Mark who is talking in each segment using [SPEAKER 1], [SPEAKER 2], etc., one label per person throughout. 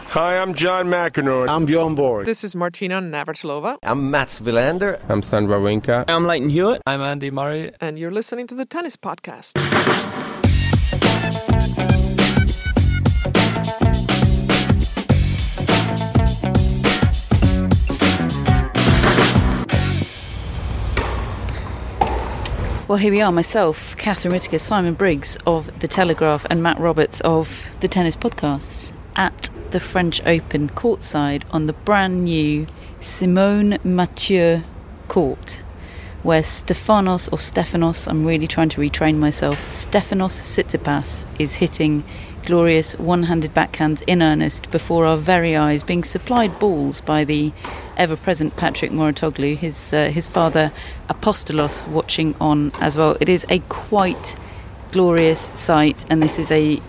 [SPEAKER 1] Hi, I'm John McEnroe.
[SPEAKER 2] I'm Bjorn Borg.
[SPEAKER 3] This is Martina Navratilova.
[SPEAKER 4] I'm Mats Wilander.
[SPEAKER 1] I'm Stan Wawrinka.
[SPEAKER 2] I'm Lleyton Hewitt.
[SPEAKER 5] I'm Andy Murray.
[SPEAKER 3] And you're listening to the Tennis Podcast.
[SPEAKER 6] Well, here we are, myself, Catherine Whitaker, Simon Briggs of The Telegraph, and Matt Roberts of The Tennis Podcast at the French Open courtside on the brand new Simonne Mathieu court, where Stefanos or Stefanos, I'm really trying to retrain myself, Stefanos Tsitsipas is hitting glorious one-handed backhands in earnest before our very eyes, being supplied balls by the ever-present Patrick Mouratoglou, his uh, his father Apostolos, watching on as well. It is a quite glorious sight, and this is a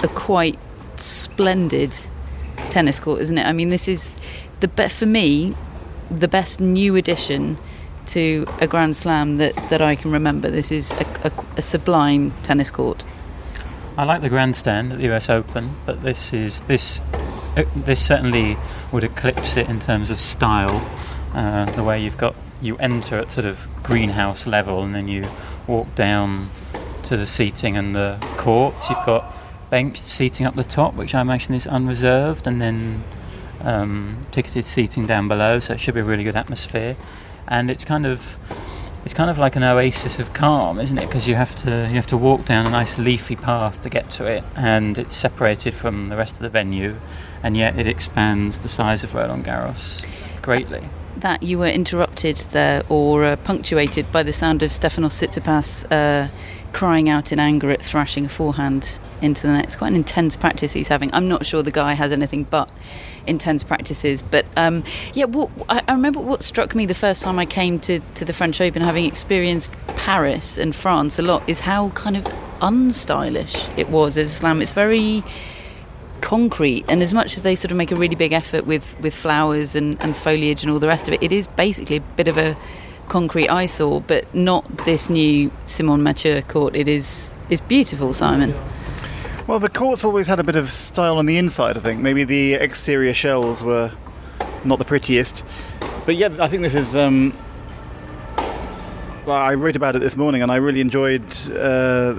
[SPEAKER 6] a quite splendid tennis court, isn't it? I mean, this is the be- for me the best new addition to a Grand Slam that, that I can remember. This is a, a, a sublime tennis court.
[SPEAKER 5] I like the grandstand at the US Open, but this is this uh, this certainly would eclipse it in terms of style. Uh, the way you've got you enter at sort of greenhouse level, and then you walk down to the seating and the courts. You've got benched seating up the top, which I imagine is unreserved, and then um, ticketed seating down below. So it should be a really good atmosphere, and it's kind of it's kind of like an oasis of calm, isn't it? Because you have to you have to walk down a nice leafy path to get to it, and it's separated from the rest of the venue, and yet it expands the size of Roland Garros greatly.
[SPEAKER 6] That you were interrupted there or uh, punctuated by the sound of Stefanos Tsitsipas uh, crying out in anger at thrashing a forehand into the net. It's quite an intense practice he's having. I'm not sure the guy has anything but intense practices. But um, yeah, what, I, I, remember what struck me the first time I came to, to the French Open, having experienced Paris and France a lot, is how kind of unstylish it was as a slam. It's very concrete and as much as they sort of make a really big effort with, with flowers and, and foliage and all the rest of it, it is basically a bit of a concrete eyesore, but not this new Simonne Mathieu court. It is is beautiful, Simon.
[SPEAKER 7] Well, the court's always had a bit of style on the inside, I think. Maybe the exterior shells were not the prettiest. But yeah, I think this is. Um, well, I wrote about it this morning and I really enjoyed uh,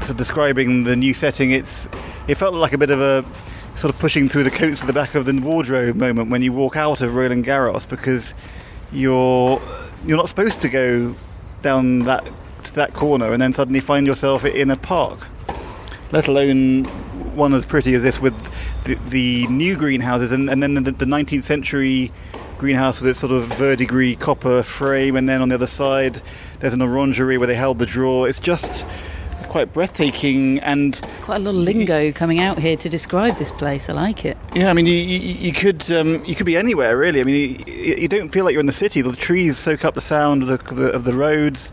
[SPEAKER 7] sort of describing the new setting. It's It felt like a bit of a sort of pushing through the coats at the back of the wardrobe moment when you walk out of Roland Garros because you're you're not supposed to go down that to that corner and then suddenly find yourself in a park let alone one as pretty as this with the, the new greenhouses and, and then the, the, 19th century greenhouse with its sort of verdigris copper frame and then on the other side there's an orangery where they held the draw. It's just quite breathtaking and
[SPEAKER 6] there's quite a lot of lingo coming out here to describe this place. I like it.
[SPEAKER 7] Yeah i mean you, you, you could um, you could be anywhere really. I mean you, you, don't feel like you're in the city. The trees soak up the sound of the, the, of the roads.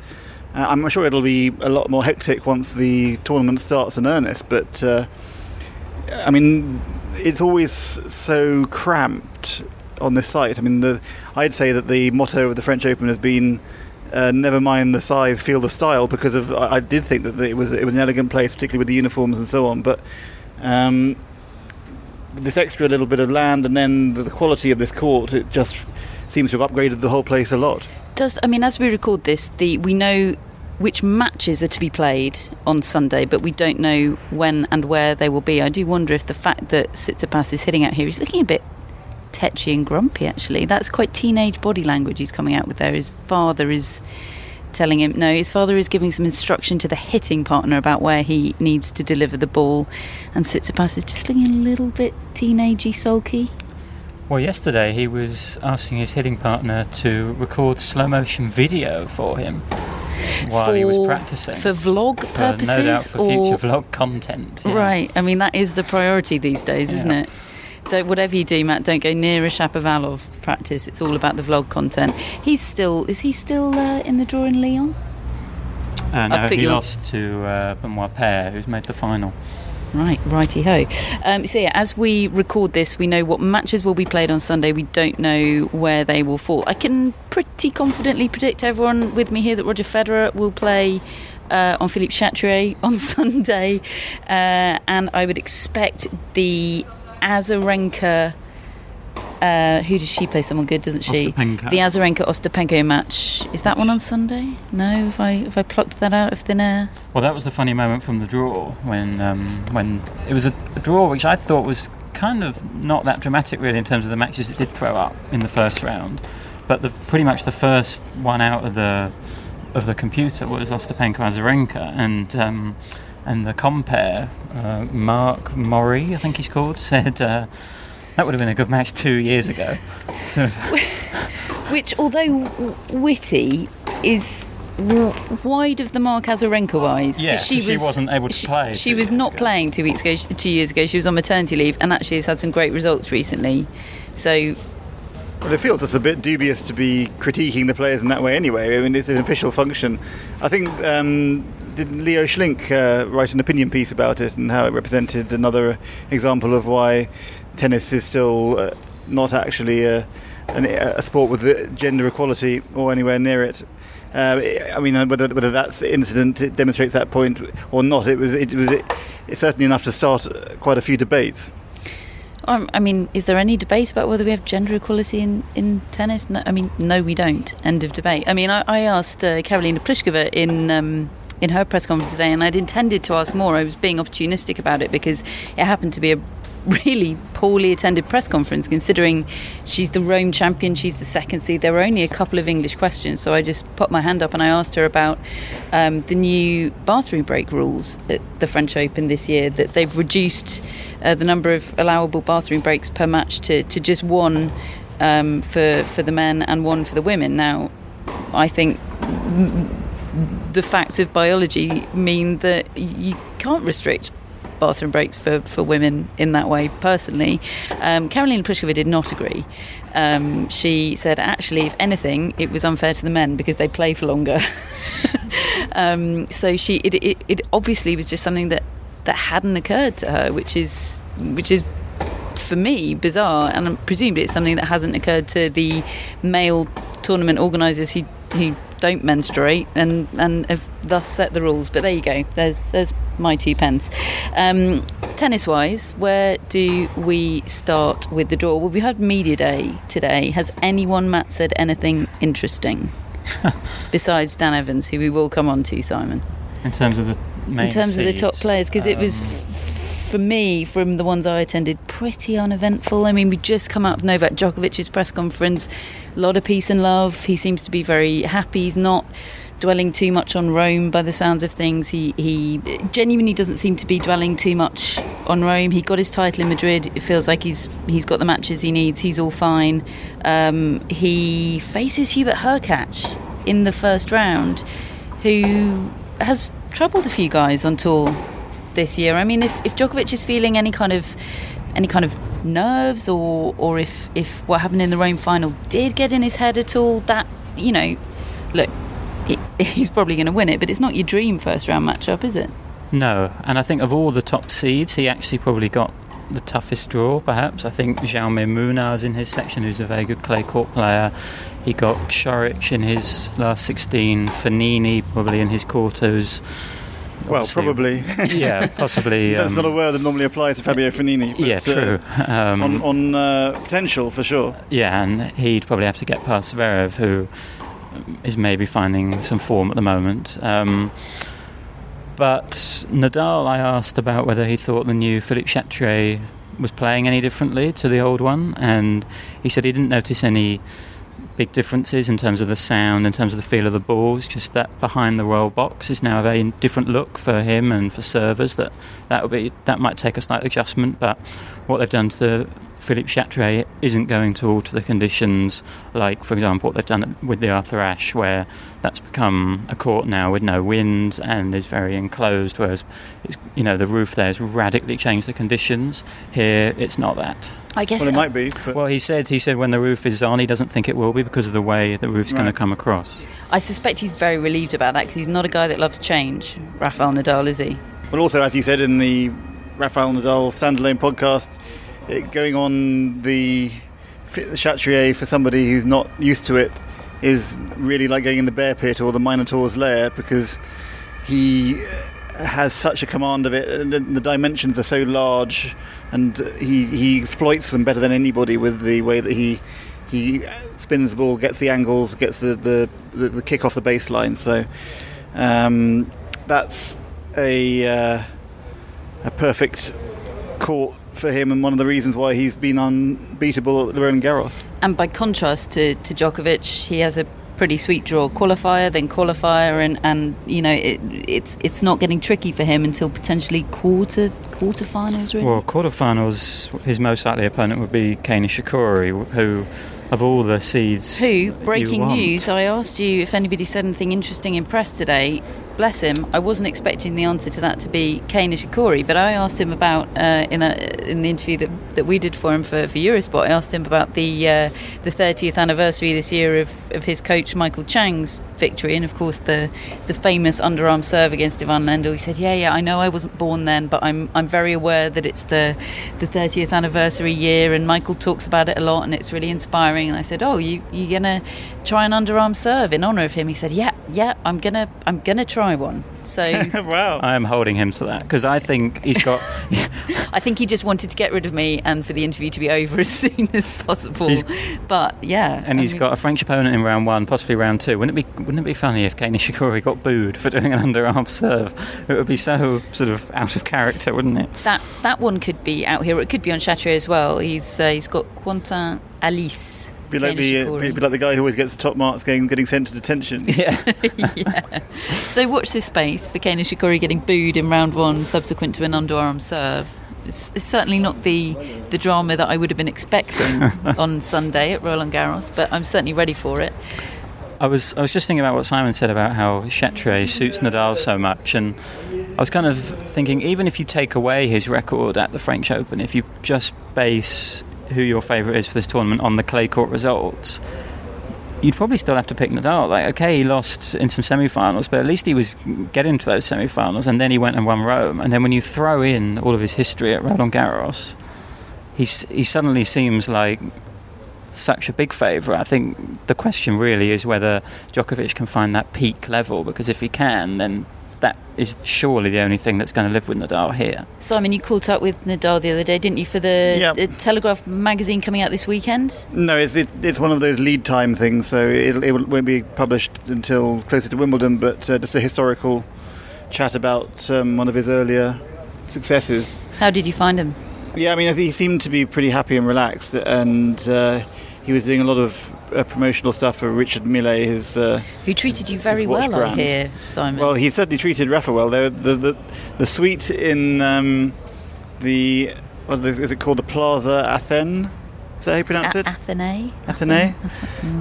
[SPEAKER 7] Uh, I'm sure it'll be a lot more hectic once the tournament starts in earnest, but uh, I mean, it's always so cramped on this site. I mean, the, I'd say that the motto of the French Open has been uh, "Never mind the size, feel the style." Because of, I, I, did think that it was it was an elegant place, particularly with the uniforms and so on. But um, this extra little bit of land and then the, the quality of this court, it just seems to have upgraded the whole place a lot.
[SPEAKER 6] Does I mean, as we record this, the we know which matches are to be played on Sunday, but we don't know when and where they will be. I do wonder if the fact that Tsitsipas is hitting out here, he's looking a bit tetchy and grumpy. Actually, that's quite teenage body language he's coming out with there. His father is telling him no. His father is giving some instruction to the hitting partner about where he needs to deliver the ball, and Tsitsipas is just looking a little bit teenagey, sulky.
[SPEAKER 5] Well, yesterday he was asking his hitting partner to record slow motion video for him while
[SPEAKER 6] for,
[SPEAKER 5] he was practicing.
[SPEAKER 6] for vlog
[SPEAKER 5] For-
[SPEAKER 6] purposes,
[SPEAKER 5] no doubt for
[SPEAKER 6] or
[SPEAKER 5] future vlog content. yeah.
[SPEAKER 6] right. I mean, that is the priority these days, isn't it? Don't, whatever you do, Matt, don't go near a Shapovalov practice. It's all about the vlog content. He's still is he still uh, in the draw in Lyon?
[SPEAKER 5] Uh, no, he lost to uh, Benoit Paire, who's made the final.
[SPEAKER 6] Right, righty ho. Um, so yeah, as we record this, we know what matches will be played on Sunday. We don't know where they will fall. I can pretty confidently predict everyone with me here that Roger Federer will play uh, on Philippe Chatrier on Sunday, uh, and I would expect the Azarenka. Uh, who does she play? Someone good, doesn't she?
[SPEAKER 5] Ostapenko.
[SPEAKER 6] The Azarenka Ostapenko match. Is that one on Sunday? No, if I if I plucked that out of thin air.
[SPEAKER 5] Well, that was the funny moment from the draw when um, when it was a, a draw which I thought was kind of not that dramatic really in terms of the matches it did throw up in the first round, but the pretty much the first one out of the of the computer was Ostapenko Azarenka and. Um, and the compare, uh, Mark Murray, I think he's called, said uh, that would have been a good match two years ago. So,
[SPEAKER 6] which, although w- witty, is wide of the mark as Azarenka wise.
[SPEAKER 5] Yeah, 'cause she wasn't able to
[SPEAKER 6] she,
[SPEAKER 5] play
[SPEAKER 6] She was not
[SPEAKER 5] ago.
[SPEAKER 6] playing two weeks ago. Two years ago, she was on maternity leave, and actually has had some great results recently. So
[SPEAKER 7] Well, it feels just a bit dubious to be critiquing the players in that way anyway. I mean, it's an official function. I think, um, did Leo Schlink uh, write an opinion piece about it and how it represented another example of why tennis is still uh, not actually a, an, a sport with gender equality or anywhere near it? Uh, I mean, whether whether that incident demonstrates that point or not, it was it was it, it's certainly enough to start uh, quite a few debates.
[SPEAKER 6] Um, I mean, is there any debate about whether we have gender equality in, in tennis? No, I mean, no, we don't. End of debate. I mean, I, I asked uh, Karolina Pliskova in um, in her press conference today, and I'd intended to ask more. I was being opportunistic about it because it happened to be a really poorly attended press conference, considering she's the Rome champion, she's the second seed. There were only a couple of English questions, so I just put my hand up and I asked her about um, the new bathroom break rules at the French Open this year. That they've reduced uh, the number of allowable bathroom breaks per match to, to just one um, for for the men and one for the women. Now, I think the facts of biology mean that you can't restrict bathroom breaks for, for women in that way personally. Um, Karolina Pliskova did not agree. Um, she said, actually, if anything, it was unfair to the men because they play for longer. um, so she, it, it, it obviously was just something that, that hadn't occurred to her, which is, which is for me bizarre, and I presumably it's something that hasn't occurred to the male tournament organisers who who don't menstruate and and have thus set the rules. But there you go. There's there's my two pence. Um, tennis wise, where do we start with the draw? Well, we had media day today. Has anyone, Matt, said anything interesting besides Dan Evans, who we will come on to, Simon?
[SPEAKER 5] in terms of the main
[SPEAKER 6] in terms of the top players because it was
[SPEAKER 5] um,
[SPEAKER 6] f- for me from the ones I attended pretty uneventful. I mean, we just come out of Novak Djokovic's press conference, a lot of peace and love. He seems to be very happy. He's not dwelling too much on Rome by the sounds of things. He he genuinely doesn't seem to be dwelling too much on Rome. He got his title in Madrid. It feels like he's he's got the matches he needs. He's all fine. Um, he faces Hubert Hurkacz in the first round, who has troubled a few guys on tour this year. I mean, if, if Djokovic is feeling any kind of any kind of nerves, or or if if what happened in the Rome final did get in his head at all, that you know, look, he, he's probably going to win it, but it's not your dream first round matchup, is it?
[SPEAKER 5] No, and I think of all the top seeds, he actually probably got the toughest draw, perhaps. I think Jaume Munar is in his section, who's a very good clay court player. He got Coric in his last 16, Fognini probably in his quarters.
[SPEAKER 7] Well, probably.
[SPEAKER 5] Yeah, possibly.
[SPEAKER 7] That's
[SPEAKER 5] um,
[SPEAKER 7] not a word that normally applies to Fabio Fognini. but,
[SPEAKER 5] Yeah, true.
[SPEAKER 7] uh,
[SPEAKER 5] Um,
[SPEAKER 7] on on uh, potential for sure.
[SPEAKER 5] Yeah, and he'd probably have to get past Zverev, who is maybe finding some form at the moment. Um, but Nadal, I asked about whether he thought the new Philippe Chatrier was playing any differently to the old one, and he said he didn't notice any big differences in terms of the sound, in terms of the feel of the balls. Just that behind the roll box is now a very different look for him and for servers. That that would be that might take a slight adjustment, but what they've done to the Philippe Chatrier isn't going to alter the conditions, like, for example, what they've done with the Arthur Ashe, where that's become a court now with no wind and is very enclosed, whereas, you know, the roof there has radically changed the conditions. Here, it's not that.
[SPEAKER 6] I guess
[SPEAKER 7] Well, it might be. But
[SPEAKER 5] Well, he said he said when the roof is on, he doesn't think it will be because of the way the roof's going to come across.
[SPEAKER 6] I suspect he's very relieved about that because he's not a guy that loves change. Rafael Nadal, is he?
[SPEAKER 7] But also, as you said in the Rafael Nadal standalone podcast, it, going on the Chatrier for somebody who's not used to it is really like going in the bear pit or the Minotaur's lair because he has such a command of it, and the, the dimensions are so large, and he he exploits them better than anybody with the way that he. He spins the ball, gets the angles, gets the, the, the, the kick off the baseline. So um, that's a uh, a perfect court for him, and one of the reasons why he's been unbeatable at Roland Garros.
[SPEAKER 6] And by contrast to, to Djokovic, he has a pretty sweet draw qualifier, then qualifier, and, and you know it, it's it's not getting tricky for him until potentially quarter quarterfinals. Really,
[SPEAKER 5] Well, quarterfinals, his most likely opponent would be Kei Nishikori, who, of all the seeds,
[SPEAKER 6] Who,
[SPEAKER 5] you
[SPEAKER 6] breaking
[SPEAKER 5] want-
[SPEAKER 6] news, I asked you if anybody said anything interesting in press today. Bless him, I wasn't expecting the answer to that to be Kei Nishikori, but I asked him about, uh, in, a, in the interview that, that we did for him for, for Eurosport, I asked him about the uh, the 30th anniversary this year of, of his coach Michael Chang's victory, and of course the, the famous underarm serve against Ivan Lendl. He said, Yeah, yeah, I know I wasn't born then, but I'm, I'm very aware that it's the, the 30th anniversary year, and Michael talks about it a lot, and it's really inspiring. And I said, "Oh, you you gonna try an underarm serve in honour of him?" He said, "Yeah, yeah, I'm gonna I'm gonna try one." So
[SPEAKER 7] wow!
[SPEAKER 5] I am holding him to that because I think he's got.
[SPEAKER 6] I think he just wanted to get rid of me and for the interview to be over as soon as possible.
[SPEAKER 5] He's-
[SPEAKER 6] but yeah,
[SPEAKER 5] And
[SPEAKER 6] I
[SPEAKER 5] he's
[SPEAKER 6] mean-
[SPEAKER 5] got a French opponent in round one, possibly round two. Wouldn't it be? Wouldn't it be funny if Kei Nishikori got booed for doing an underarm serve? It would be so sort of out of character, wouldn't it?
[SPEAKER 6] that that one could be out here. It could be on Chatrier as well. He's uh, he's got Quentin Halys.
[SPEAKER 7] Be like, the, uh, be, be like the guy who always gets the top marks getting, getting sent to detention.
[SPEAKER 5] Yeah.
[SPEAKER 6] yeah. So watch this space for Kei Nishikori getting booed in round one, subsequent to an underarm serve. It's, it's certainly not the the drama that I would have been expecting on Sunday at Roland Garros, but I'm certainly ready for it.
[SPEAKER 5] I was I was just thinking about what Simon said about how Chatrier suits Nadal so much, and I was kind of thinking even if you take away his record at the French Open, if you just base who your favourite is for this tournament on the clay court results, you'd probably still have to pick Nadal. Like, okay, he lost in some semi-finals, but at least he was getting to those semi-finals, and then he went and won Rome. And then when you throw in all of his history at Roland Garros, he's he suddenly seems like such a big favourite. I think the question really is whether Djokovic can find that peak level, because if he can, then that is surely the only thing that's going to live with Nadal here.
[SPEAKER 6] Simon, you caught up with Nadal the other day, didn't you, for the,
[SPEAKER 7] Yeah.
[SPEAKER 6] the Telegraph magazine coming out this weekend?
[SPEAKER 7] No, it's it, it's one of those lead time things, so it, it won't be published until closer to Wimbledon. But uh, just a historical chat about um, one of his earlier successes.
[SPEAKER 6] How did you find him?
[SPEAKER 7] Yeah, I mean, he seemed to be pretty happy and relaxed, and uh, he was doing a lot of uh, promotional stuff for Richard Mille, his. Uh,
[SPEAKER 6] Who treated you very well, I
[SPEAKER 7] brand.
[SPEAKER 6] hear, Simon.
[SPEAKER 7] well, he certainly treated Rafa well. The the the, the suite in um, the what is is it called the Plaza Athene? Is that how you pronounce
[SPEAKER 6] A-
[SPEAKER 7] it?
[SPEAKER 6] Athene?
[SPEAKER 7] Athene.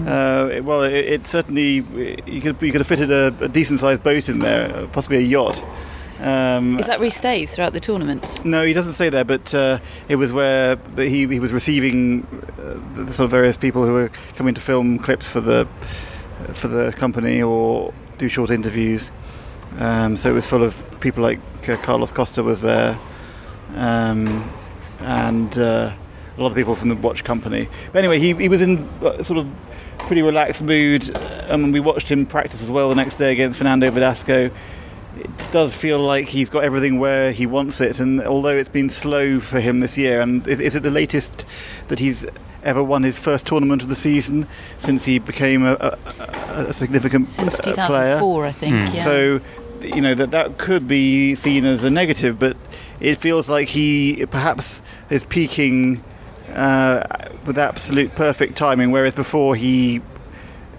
[SPEAKER 7] Uh, it- well, it, it certainly you could you could have fitted a, a decent sized boat in there, uh, possibly a yacht. Um,
[SPEAKER 6] Is that where he stays throughout the tournament?
[SPEAKER 7] no, he doesn't say there, but uh, it was where he, he was receiving uh, the, sort of various people who were coming to film clips for the for the company or do short interviews. Um, so it was full of people like uh, Carlos Costa was there, um, and uh, a lot of people from the watch company. But anyway, he, he was in uh, sort of pretty relaxed mood, and we watched him practice as well the next day against Fernando Verdasco. It does feel like he's got everything where he wants it. And although it's been slow for him this year, and is, is it the latest that he's ever won his first tournament of the season since he became a, a, a significant
[SPEAKER 6] Since
[SPEAKER 7] uh,
[SPEAKER 6] 2004,
[SPEAKER 7] player?
[SPEAKER 6] I think. Yeah.
[SPEAKER 7] So, you know, that that could be seen as a negative, but it feels like he perhaps is peaking uh, with absolute perfect timing, whereas before he,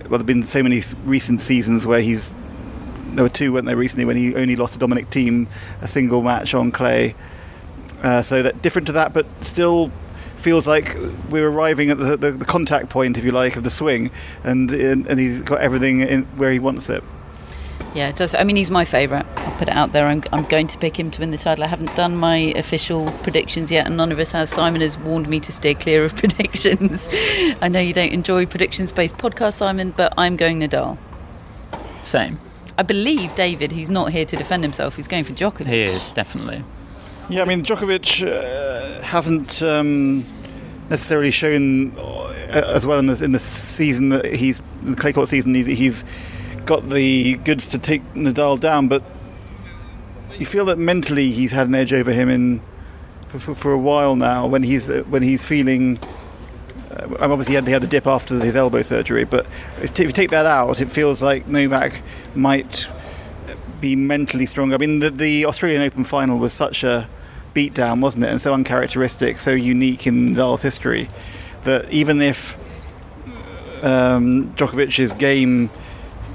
[SPEAKER 7] well, there have been so many recent seasons where he's, there were two, weren't there, recently, when he only lost to Dominic Thiem a single match on clay. Uh, so that different to that, but still feels like we're arriving at the, the, the contact point, if you like, of the swing, and and, and he's got everything in where he wants it.
[SPEAKER 6] Yeah, it does. I mean, he's my favourite. I'll put it out there. I'm, I'm going to pick him to win the title. I haven't done my official predictions yet, and none of us has. Simon has warned me to steer clear of predictions. I know you don't enjoy predictions based podcasts, Simon, but I'm going Nadal.
[SPEAKER 5] Same.
[SPEAKER 6] I believe David, who's not here to defend himself, is going for Djokovic.
[SPEAKER 5] He is definitely.
[SPEAKER 7] Yeah, I mean, Djokovic uh, hasn't um, necessarily shown uh, as well in the in the season that he's in the clay court season. He's, he's got the goods to take Nadal down, but you feel that mentally he's had an edge over him in for, for, for a while now. When he's uh, when he's feeling. Uh, obviously, he had, he had the dip after his elbow surgery, but if, if you take that out, it feels like Novak might be mentally stronger. I mean, the, the Australian Open final was such a beatdown, wasn't it? And so uncharacteristic, so unique in Nadal's history that even if um, Djokovic's game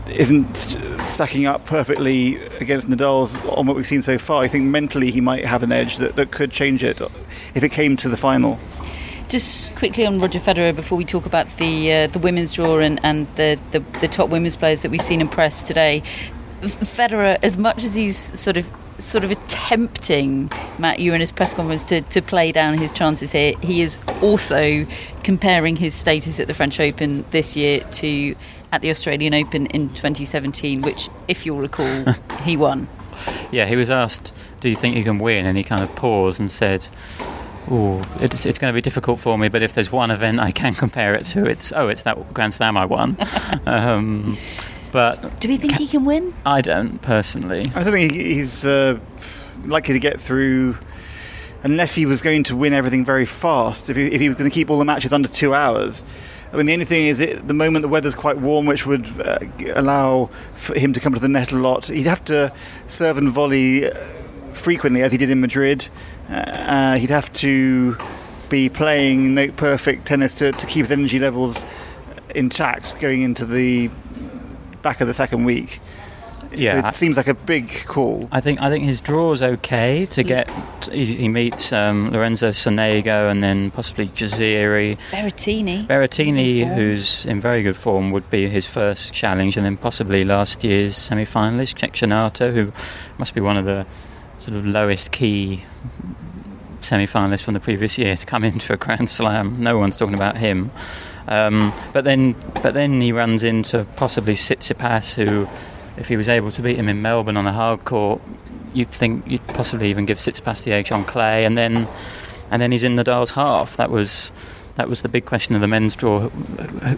[SPEAKER 7] isn't stacking up perfectly against Nadal's on what we've seen so far, I think mentally he might have an edge that, that could change it if it came to the final.
[SPEAKER 6] Just quickly on Roger Federer before we talk about the uh, the women's draw and, and the, the, the top women's players that we've seen in press today. Federer, as much as he's sort of sort of attempting Matt you in his press conference to, to play down his chances here, he is also comparing his status at the French Open this year to at the Australian Open in 2017, which, if you'll recall, he won.
[SPEAKER 5] Yeah, he was asked, "Do you think you can win?" And he kind of paused and said, "Oh, it's, it's going to be difficult for me, but if there's one event I can compare it to, it's oh, it's that Grand Slam I won." um, but
[SPEAKER 6] do we think he can win?
[SPEAKER 5] I don't personally.
[SPEAKER 7] I don't think he's uh, likely to get through unless he was going to win everything very fast. If he, if he was going to keep all the matches under two hours. I mean, the only thing is, at the moment the weather's quite warm, which would uh, allow for him to come to the net a lot. He'd have to serve and volley uh, frequently, as he did in Madrid. Uh, he'd have to be playing note perfect tennis to, to keep his energy levels intact going into the back of the second week.
[SPEAKER 5] Yeah,
[SPEAKER 7] so it seems like a big call.
[SPEAKER 5] I think I think his draw's okay to get. He, he meets um, Lorenzo Sonego and then possibly Jaziri.
[SPEAKER 6] Berrettini.
[SPEAKER 5] Berrettini,
[SPEAKER 6] in
[SPEAKER 5] who's in very good form, would be his first challenge, and then possibly last year's semi-finalist Cecchinato, who must be one of the sort of lowest key semi-finalists from the previous year to come into a Grand Slam. No one's talking about him. Um, but then, but then he runs into possibly Tsitsipas, who, if he was able to beat him in Melbourne on a hard court, you'd think you'd possibly even give Tsitsipas the edge on clay, and then, and then he's in Nadal's half. That was. That was the big question of the men's draw: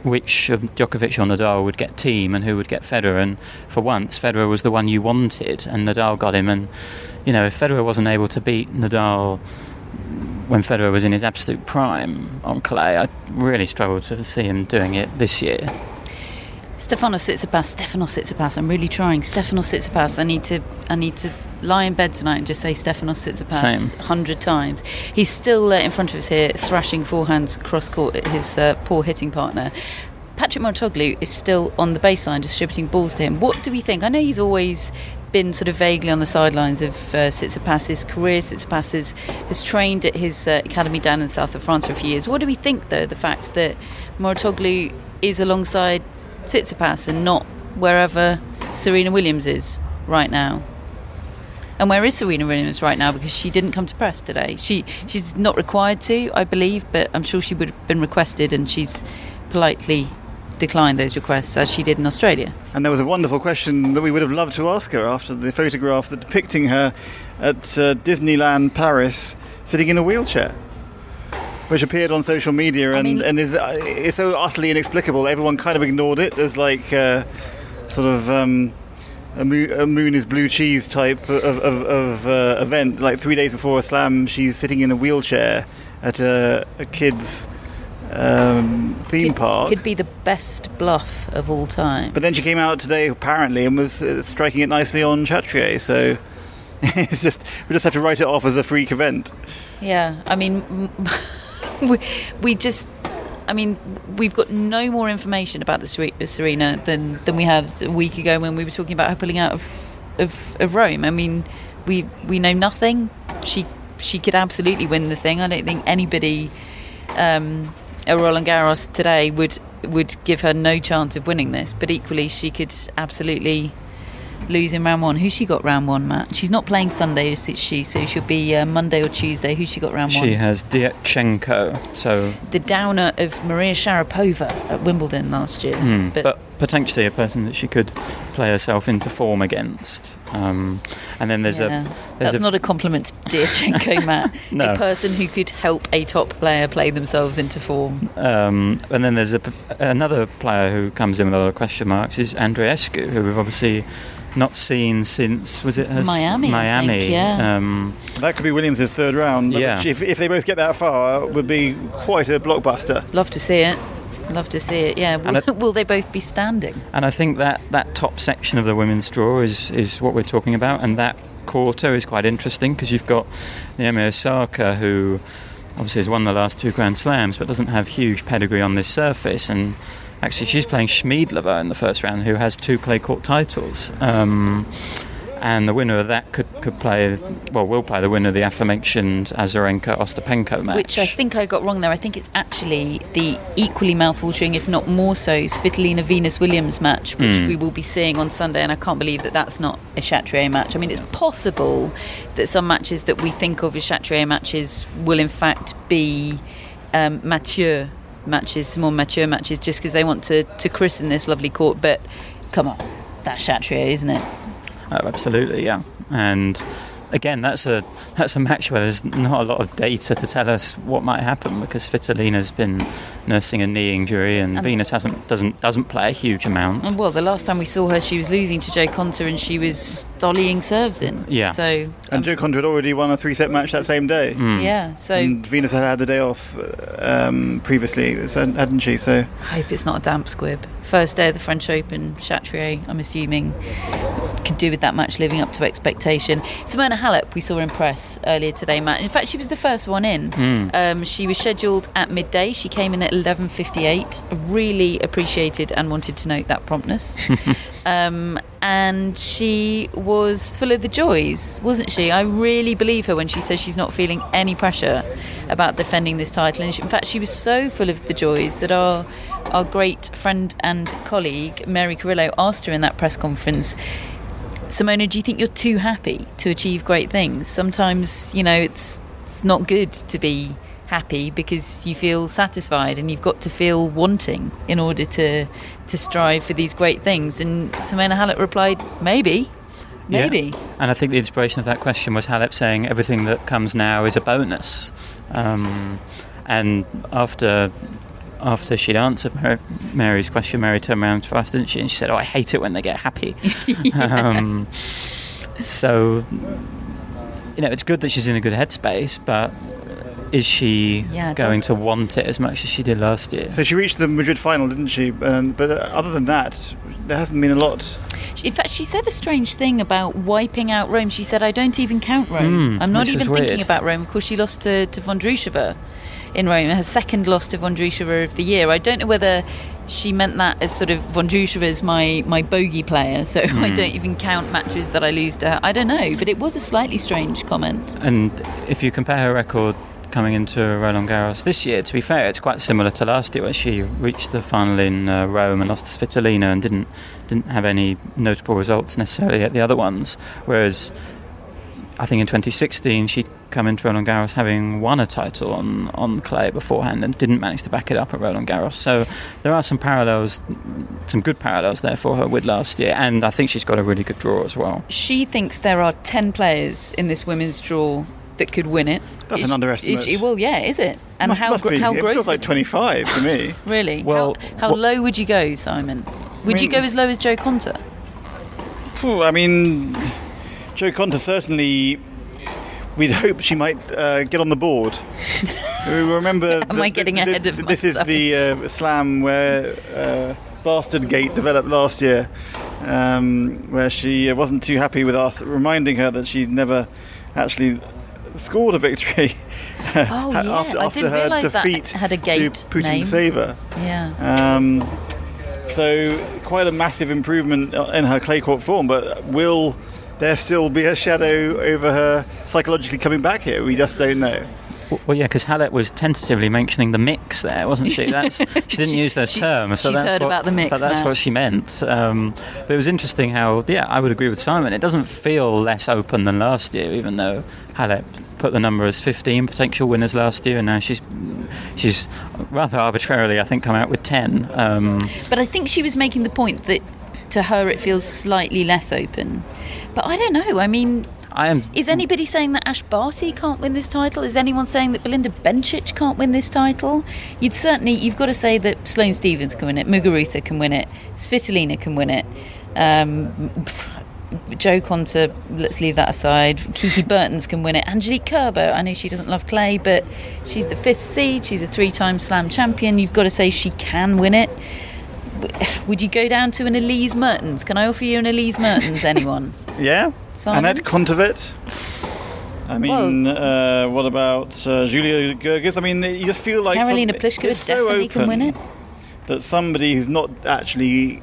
[SPEAKER 5] which of Djokovic or Nadal would get Thiem, and who would get Federer. And for once, Federer was the one you wanted, and Nadal got him. And you know, if Federer wasn't able to beat Nadal when Federer was in his absolute prime on clay, I really struggled to see him doing it this year.
[SPEAKER 6] Stefanos Tsitsipas, Stefanos Tsitsipas. I'm really trying. Stefanos Tsitsipas. I need to. I need to lie in bed tonight and just say Stefanos Tsitsipas a hundred times. He's still uh, in front of us here, thrashing forehands cross court at his uh, poor hitting partner. Patrick Mouratoglou is still on the baseline, distributing balls to him. What do we think? I know he's always been sort of vaguely on the sidelines of uh, Tsitsipas's career. Tsitsipas has, trained at his uh, academy down in the south of France for a few years. What do we think, though, the fact that Mouratoglou is alongside Tsitsipas and not wherever Serena Williams is right now? And where is Serena Williams right now? Because she didn't come to press today. She she's not required to, I believe, but I'm sure she would have been requested, and she's politely declined those requests as she did in Australia.
[SPEAKER 7] And there was a wonderful question that we would have loved to ask her after the photograph that depicting her at uh, Disneyland Paris sitting in a wheelchair. Which appeared on social media and,
[SPEAKER 6] mean-
[SPEAKER 7] and is uh, it's so utterly inexplicable. Everyone kind of ignored it as like uh, sort of um, a, moon, a moon is blue cheese type of, of, of uh, event. Like three days before a slam, she's sitting in a wheelchair at a, a kid's um, theme
[SPEAKER 6] could,
[SPEAKER 7] park.
[SPEAKER 6] Could be the best bluff of all time.
[SPEAKER 7] But then she came out today, apparently, and was uh, striking it nicely on Chatrier. So it's just we just have to write it off as a freak event.
[SPEAKER 6] Yeah, I mean, we, we just. I mean, we've got no more information about the Serena than, than we had a week ago when we were talking about her pulling out of, of, of Rome. I mean, we we know nothing. She she could absolutely win the thing. I don't think anybody um, at Roland Garros today would would give her no chance of winning this. But equally, she could absolutely lose in round one. Who she got round one, Matt? She's not playing Sunday, is she? So she'll be uh, Monday or Tuesday. Who she got round
[SPEAKER 5] she
[SPEAKER 6] one?
[SPEAKER 5] She has Diatchenko. So
[SPEAKER 6] the downer of Maria Sharapova at Wimbledon last year.
[SPEAKER 5] Mm, but, but, potentially a person that she could play herself into form against. Um, and then there's
[SPEAKER 6] yeah.
[SPEAKER 5] a
[SPEAKER 6] there's that's
[SPEAKER 5] a,
[SPEAKER 6] not a compliment to Diatchenko, Matt.
[SPEAKER 5] no.
[SPEAKER 6] A person who could help a top player play themselves into form.
[SPEAKER 5] Um, and then there's a, another player who comes in with a lot of question marks is Andreescu, who we've obviously not seen since was it
[SPEAKER 6] Miami?
[SPEAKER 5] Miami,
[SPEAKER 6] think, yeah.
[SPEAKER 5] Um,
[SPEAKER 7] that could be Williams' third round.
[SPEAKER 5] Yeah.
[SPEAKER 7] If, if they both get that far, it would be quite a blockbuster.
[SPEAKER 6] Love to see it. Love to see it. Yeah. Will, will, they both be standing?
[SPEAKER 5] And I think that that top section of the women's draw is is what we're talking about, and that quarter is quite interesting because you've got Naomi Osaka who obviously has won the last two Grand Slams, but doesn't have huge pedigree on this surface, and actually she's playing Schmiedlova in the first round, who has two clay court titles. Um, and the winner of that could, could play, well, will play the winner of the aforementioned Azarenka Ostapenko match.
[SPEAKER 6] Which I think I got wrong there. I think it's actually the equally mouthwatering, if not more so, Svitolina Venus Williams match, which mm. we will be seeing on Sunday. And I can't believe that that's not a Chatrier match. I mean, it's possible that some matches that we think of as Chatrier matches will, in fact, be um, Mathieu matches, some more mature matches, just because they want to, to christen this lovely court. But come on, that's Chatrier, isn't it?
[SPEAKER 5] Oh, absolutely, yeah. And again, that's a that's a match where there's not a lot of data to tell us what might happen because Svitolina's been nursing a knee injury and, and Venus hasn't doesn't doesn't play a huge amount.
[SPEAKER 6] And well, the last time we saw her, she was losing to Jo Konta and she was dollying serves in.
[SPEAKER 5] Yeah.
[SPEAKER 6] So
[SPEAKER 7] and Jo Konta had already won a three set match that same day.
[SPEAKER 5] Mm.
[SPEAKER 6] Yeah. So
[SPEAKER 7] and Venus had had the day off um, previously, hadn't she? So
[SPEAKER 6] I hope it's not a damp squib. First day of the French Open, Chatrier, I'm assuming, could do with that match living up to expectation. Simona We saw in press earlier today, Matt. In fact, she was the first one in.
[SPEAKER 5] Mm.
[SPEAKER 6] Um, she was scheduled at midday. She came in at 11:58. Really appreciated and wanted to note that promptness. um, and she was full of the joys, wasn't she? I really believe her when she says she's not feeling any pressure about defending this title. And she, in fact, she was so full of the joys that our our great friend and colleague Mary Carrillo asked her in that press conference. Simona, do you think you're too happy to achieve great things? Sometimes, you know, it's it's not good to be happy because you feel satisfied and you've got to feel wanting in order to to strive for these great things. And Simona Halep replied, maybe. Maybe.
[SPEAKER 5] Yeah. And I think the inspiration of that question was Halep saying everything that comes now is a bonus. Um, and after after she'd answered Mary's question, Mary turned around to us, didn't she? And she said, "Oh, I hate it when they get happy." um, so, you know, it's good that she's in a good headspace, but is she
[SPEAKER 6] yeah,
[SPEAKER 5] going to want it as much as she did last year?
[SPEAKER 7] So she reached the Madrid final, didn't she? Um, but other than that, there hasn't been a lot.
[SPEAKER 6] In fact, she said a strange thing about wiping out Rome. She said, "I don't even count Rome.
[SPEAKER 5] Mm,
[SPEAKER 6] I'm not even thinking
[SPEAKER 5] weird.
[SPEAKER 6] about Rome." Of course, she lost to, to Vondrousova in Rome, her second loss to Vondrousova of the year. I don't know whether she meant that as sort of Vondrousova is my, my bogey player, so mm. I don't even count matches that I lose to her. I don't know, but it was a slightly strange comment.
[SPEAKER 5] And if you compare her record coming into Roland Garros this year, to be fair, it's quite similar to last year, where she reached the final in uh, Rome and lost to Svitolina and didn't didn't have any notable results necessarily at the other ones. Whereas I think in 2016 she'd come into Roland Garros having won a title on, on clay beforehand and didn't manage to back it up at Roland Garros. So there are some parallels, some good parallels there for her with last year, and I think she's got a really good draw as well.
[SPEAKER 6] She thinks there are 10 players in this women's draw that could win it.
[SPEAKER 7] That's
[SPEAKER 6] is,
[SPEAKER 7] an underestimate.
[SPEAKER 6] Is she, well, yeah, is it? And
[SPEAKER 7] must,
[SPEAKER 6] how
[SPEAKER 7] must be.
[SPEAKER 6] how
[SPEAKER 7] it
[SPEAKER 6] gross
[SPEAKER 7] feels like 25 to me.
[SPEAKER 6] really?
[SPEAKER 5] Well,
[SPEAKER 6] how, how
[SPEAKER 5] what-
[SPEAKER 6] low would you go, Simon? Would you
[SPEAKER 7] mean-
[SPEAKER 6] go as low as Jo
[SPEAKER 7] Konta? I mean, Joe certainly. We'd hope she might uh, get on the board. we remember.
[SPEAKER 6] Am I getting ahead of
[SPEAKER 7] This is the uh, slam where uh, Bastard Gate developed last year, um, where she uh, wasn't too happy with us reminding her that she'd never actually scored a victory
[SPEAKER 6] Oh, yeah.
[SPEAKER 7] after,
[SPEAKER 6] I
[SPEAKER 7] after
[SPEAKER 6] didn't
[SPEAKER 7] her defeat
[SPEAKER 6] had a
[SPEAKER 7] to Putin
[SPEAKER 6] name.
[SPEAKER 7] Saver.
[SPEAKER 6] Yeah.
[SPEAKER 7] Um, so quite a massive improvement in her clay court form, but will there still be a shadow over her psychologically coming back here? We just don't know.
[SPEAKER 5] Well, well, yeah, because Halep was tentatively mentioning the mix there, wasn't she? That's she didn't
[SPEAKER 6] She-
[SPEAKER 5] use those
[SPEAKER 6] term.
[SPEAKER 5] terms. So
[SPEAKER 6] she's
[SPEAKER 5] that's
[SPEAKER 6] heard
[SPEAKER 5] what,
[SPEAKER 6] about the mix
[SPEAKER 5] But that's
[SPEAKER 6] now.
[SPEAKER 5] what she meant. Um, but it was interesting how, yeah, I would agree with Simon. It doesn't feel less open than last year, even though Halep put the number as 15 potential winners last year, and now she's she's rather arbitrarily, I think, come out with 10. Um,
[SPEAKER 6] But I think she was making the point that to her it feels slightly less open. But I don't know. I mean,
[SPEAKER 5] I am.
[SPEAKER 6] is anybody saying that Ash Barty can't win this title? Is anyone saying that Belinda Bencic can't win this title? You'd certainly, you've got to say that Sloane Stevens can win it, Muguruza can win it, Svitolina can win it. Um, Jo Konta, let's leave that aside. Kiki Bertens can win it. Angelique Kerber, I know she doesn't love clay, but she's the fifth seed. She's a three time slam champion. You've got to say she can win it. Would you go down to an Elise Mertens? Can I offer you an Elise Mertens, anyone?
[SPEAKER 7] Yeah?
[SPEAKER 6] Simon?
[SPEAKER 7] Annette? I mean, uh, what about uh, Julia Goerges? I mean, you just feel like
[SPEAKER 6] Karolina
[SPEAKER 7] some-
[SPEAKER 6] Pliskova
[SPEAKER 7] so
[SPEAKER 6] definitely can win it.
[SPEAKER 7] That somebody who's not actually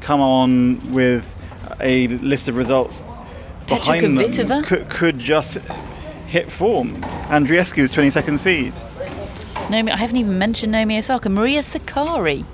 [SPEAKER 7] come on with a list of results
[SPEAKER 6] Petra
[SPEAKER 7] behind them could, could just hit form. Andreescu's 22nd seed.
[SPEAKER 6] Naomi, I haven't even mentioned Naomi Osaka. Maria Sakkari.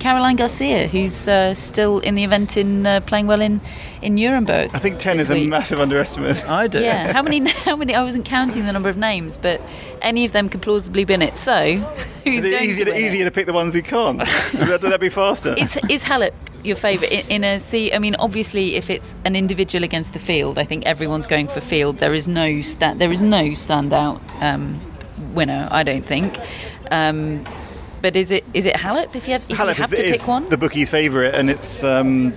[SPEAKER 6] Caroline Garcia, who's uh, still in the event in uh, playing well in, in Nuremberg.
[SPEAKER 7] I think 10
[SPEAKER 6] this
[SPEAKER 7] is a massive underestimate.
[SPEAKER 5] I do.
[SPEAKER 6] Yeah, how many? How many? I wasn't counting the number of names, but any of them could plausibly win it. So, who's
[SPEAKER 7] Is it
[SPEAKER 6] going
[SPEAKER 7] easier,
[SPEAKER 6] to
[SPEAKER 7] to,
[SPEAKER 6] win
[SPEAKER 7] easier to pick the ones who can't? Would that, would that be faster?
[SPEAKER 6] it? Is is Halep your favourite in, in a see? I mean, obviously, if it's an individual against the field, I think everyone's going for field. There is no sta- There is no standout um, winner. I don't think. Um, but is it is it Halep? If you have if you have
[SPEAKER 7] is,
[SPEAKER 6] to pick one.
[SPEAKER 7] the bookie's favourite, and it's um,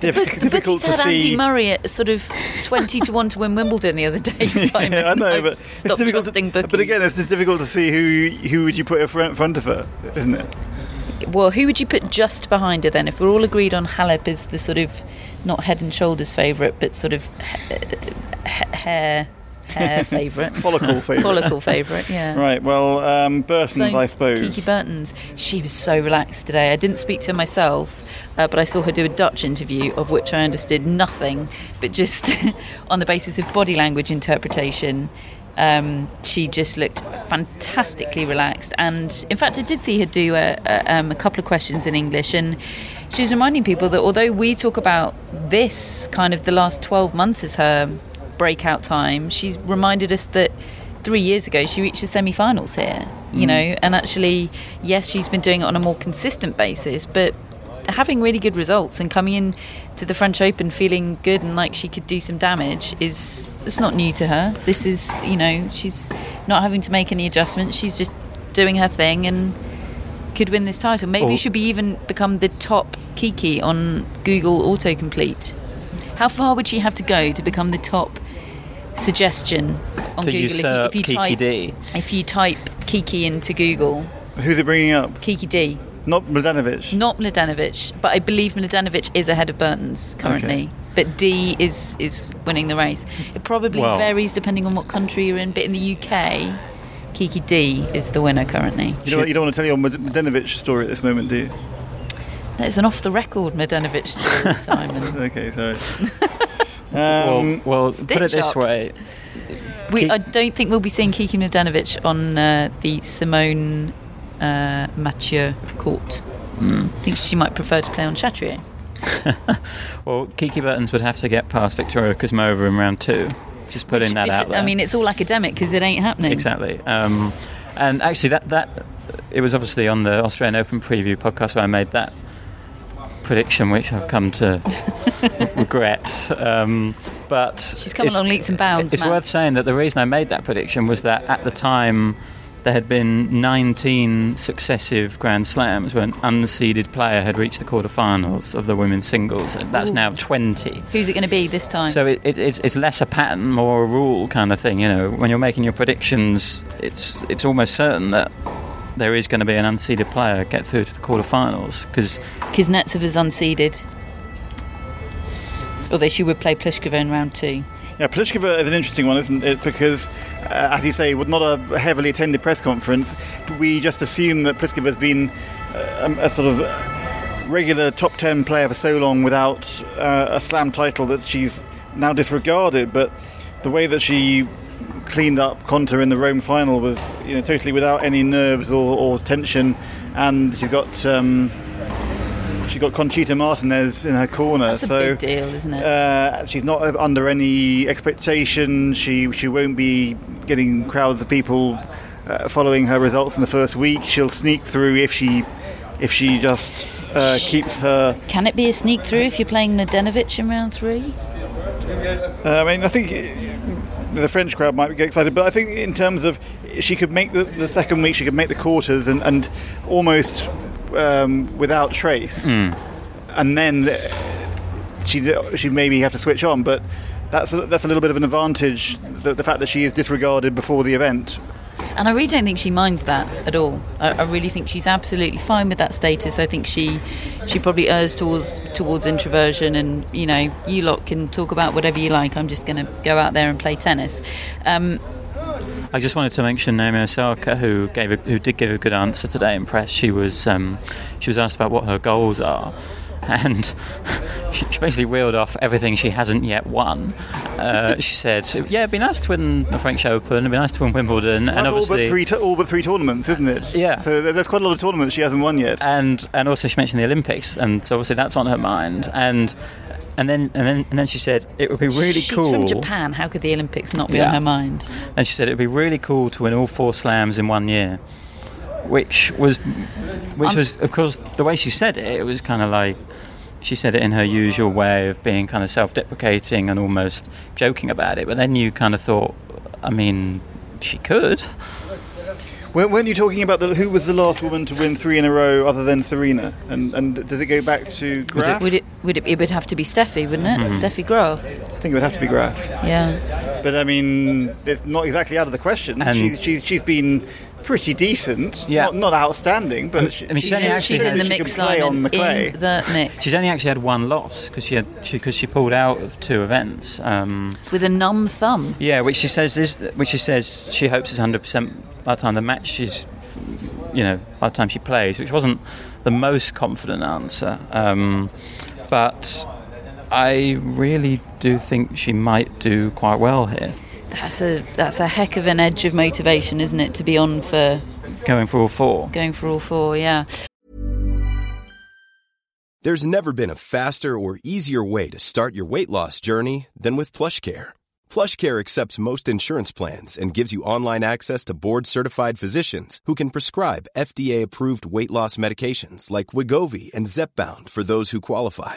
[SPEAKER 7] diff-
[SPEAKER 6] Book,
[SPEAKER 7] difficult to
[SPEAKER 6] had Andy
[SPEAKER 7] see.
[SPEAKER 6] Murray at sort of twenty to one to win Wimbledon the other day. Simon.
[SPEAKER 7] Yeah, I know,
[SPEAKER 6] I've
[SPEAKER 7] but it's difficult
[SPEAKER 6] trusting
[SPEAKER 7] to,
[SPEAKER 6] bookies.
[SPEAKER 7] But again, it's difficult to see who who would you put in front, front of her, isn't it?
[SPEAKER 6] Well, who would you put just behind her then? If we're all agreed on Halep as the sort of not head and shoulders favourite, but sort of ha- ha- hair hair favourite,
[SPEAKER 7] Follicle favourite.
[SPEAKER 6] follicle favourite. Yeah.
[SPEAKER 7] Right. Well, um, Bertens,
[SPEAKER 6] So,
[SPEAKER 7] I suppose.
[SPEAKER 6] Kiki Bertens. She was so relaxed today. I didn't speak to her myself, uh, but I saw her do a Dutch interview, of which I understood nothing, but just on the basis of body language interpretation. Um, she just looked fantastically relaxed, and in fact, I did see her do a, a, um, a couple of questions in English, and she was reminding people that although we talk about this kind of the last 12 months as her breakout time, she's reminded us that three years ago she reached the semi-finals here you mm. know? And actually yes she's been doing it on a more consistent basis but having really good results and coming in to the french open feeling good and like she could do some damage is it's not new to her. This is you know she's not having to make any adjustments. She's just doing her thing and could win this title. Maybe
[SPEAKER 5] Oh.
[SPEAKER 6] she'll be even become the top kiki on google autocomplete. How far would she have to go to become the top suggestion on
[SPEAKER 5] to
[SPEAKER 6] Google
[SPEAKER 5] usurp
[SPEAKER 6] if you, if you
[SPEAKER 5] Kiki
[SPEAKER 6] type
[SPEAKER 5] D.
[SPEAKER 6] if you type Kiki into Google,
[SPEAKER 7] Who's it bringing up?
[SPEAKER 6] Kiki D,
[SPEAKER 7] Not Mladenovic.
[SPEAKER 6] not Mladenovic, but I believe Mladenovic is ahead of Bertens currently.
[SPEAKER 7] Okay.
[SPEAKER 6] But D is is winning the race. It probably
[SPEAKER 5] Well-
[SPEAKER 6] varies depending on what country you're in. But in the UK, Kiki D is the winner currently.
[SPEAKER 7] You don't, you don't want to tell your Mladenovic story at this moment, do you?
[SPEAKER 6] It's an off the record Mladenovic story, Simon.
[SPEAKER 7] Okay, sorry.
[SPEAKER 5] Well,
[SPEAKER 7] Um,
[SPEAKER 5] well put it this
[SPEAKER 6] up.
[SPEAKER 5] way.
[SPEAKER 6] We, I don't think we'll be seeing Kiki Mladenovic on uh, the Simonne uh, Mathieu court.
[SPEAKER 5] Hmm.
[SPEAKER 6] I think she might prefer to play on Chatrier.
[SPEAKER 5] Well, Kiki Bertens would have to get past Victoria Kuzmova in round two. Just putting
[SPEAKER 6] Which
[SPEAKER 5] that
[SPEAKER 6] is-
[SPEAKER 5] out there.
[SPEAKER 6] I mean, it's all academic because it ain't happening.
[SPEAKER 5] Exactly. Um, and actually, that that it was obviously on the Australian Open preview podcast where I made that prediction, which I've come to regret. Um, but
[SPEAKER 6] She's
[SPEAKER 5] it's-
[SPEAKER 6] on leaps and bounds,
[SPEAKER 5] It's
[SPEAKER 6] Matt.
[SPEAKER 5] worth saying that the reason I made that prediction was that at the time. there had been 19 successive Grand Slams where an unseeded player had reached the quarterfinals of the women's singles. and That's
[SPEAKER 6] Ooh.
[SPEAKER 5] now 20.
[SPEAKER 6] Who's it going to be this time?
[SPEAKER 5] So it, it, it's, it's less a pattern, more a rule kind of thing. You know, when you're making your predictions, it's it's almost certain that there is going to be an unseeded player get through to the quarterfinals because
[SPEAKER 6] Kuznetsov is unseeded. Although she would play Pliskova in round two.
[SPEAKER 7] Yeah, Pliskova is an interesting one, isn't it? Because, uh, as you say, with not a heavily attended press conference, we just assume that Pliskova has been uh, a, a sort of regular top 10 player for so long without uh, a slam title that she's now disregarded. But the way that she cleaned up Konta in the Rome final was you know, totally without any nerves or, or tension. And she's got. Um, she got Conchita Martinez in her corner.
[SPEAKER 6] That's a
[SPEAKER 7] so
[SPEAKER 6] big deal, isn't it?
[SPEAKER 7] uh, she's not under any expectation. She she won't be getting crowds of people uh, following her results in the first week. She'll sneak through if she if she just uh, keeps her.
[SPEAKER 6] Can it be a sneak through if you're playing Mladenovic in round three?
[SPEAKER 7] Uh, I mean, I think the French crowd might get excited, but I think in terms of she could make the, the second week, she could make the quarters and, and almost um, without trace, and then uh, she she maybe have to switch on, but. That's a, that's a little bit of an advantage, the, the fact that she is disregarded before the event.
[SPEAKER 6] And I really don't think she minds that at all. I, I really think she's absolutely fine with that status. I think she she probably errs towards towards introversion, and you know, you lot can talk about whatever you like. I'm just going to go out there and play tennis. Um,
[SPEAKER 5] I just wanted to mention Naomi Osaka, who gave a, who did give a good answer today in press. She was um, she was asked about what her goals are, and she, she basically reeled off everything she hasn't yet won. Uh, she said, "Yeah, it'd be nice to win the French Open. It'd be nice to win Wimbledon, and
[SPEAKER 7] That's all
[SPEAKER 5] obviously."
[SPEAKER 7] but three, t- all but three tournaments, isn't it?
[SPEAKER 5] Yeah.
[SPEAKER 7] So there's quite a lot of tournaments she hasn't won yet.
[SPEAKER 5] and and also she mentioned the Olympics, and so obviously that's on her mind. And and then and then and then she said it would be really
[SPEAKER 6] she's
[SPEAKER 5] cool.
[SPEAKER 6] from Japan. How could the Olympics not be
[SPEAKER 5] Yeah.
[SPEAKER 6] on her mind?
[SPEAKER 5] And she said it would be really cool to win all four slams in one year, which was, which
[SPEAKER 6] I'm-
[SPEAKER 5] was of course the way she said it. It was kind of like she said it in her usual way of being kind of self-deprecating and almost joking about it. But then you kind of thought, I mean, she could.
[SPEAKER 7] When, when you're talking about the, who was the last woman to win three in a row other than Serena, and, and does it go back to
[SPEAKER 5] Was it-
[SPEAKER 6] Would it would it, it would have to be Steffi, wouldn't it?
[SPEAKER 5] Mm-hmm.
[SPEAKER 6] Steffi Graf.
[SPEAKER 7] I think it would have to be Graf.
[SPEAKER 6] Yeah.
[SPEAKER 7] But I mean, it's not exactly out of the question.
[SPEAKER 5] And-
[SPEAKER 7] She's, she's, she's been pretty decent.
[SPEAKER 5] Yeah.
[SPEAKER 7] Not, not outstanding, but she,
[SPEAKER 5] I mean,
[SPEAKER 7] she's,
[SPEAKER 5] she's only
[SPEAKER 6] in, she's in the mix,
[SPEAKER 7] play
[SPEAKER 6] Simon.
[SPEAKER 7] on the clay.
[SPEAKER 6] In the mix.
[SPEAKER 5] She's only actually had one loss because she had because she, pulled out of two events. Um,
[SPEAKER 6] with a numb thumb.
[SPEAKER 5] Yeah, which she says is which she says she hopes is 100% by the time the match is, you know, by the time she plays, which wasn't the most confident answer, um, but I really do think she might do quite well here,
[SPEAKER 6] That's a that's a heck of an edge of motivation, isn't it? To be on for
[SPEAKER 5] going for all four.
[SPEAKER 6] going for all four. Yeah.
[SPEAKER 2] There's never been a faster or easier way to start your weight loss journey than with PlushCare. PlushCare accepts most insurance plans and gives you online access to board-certified physicians who can prescribe FDA-approved weight loss medications like Wegovy and Zepbound for those who qualify.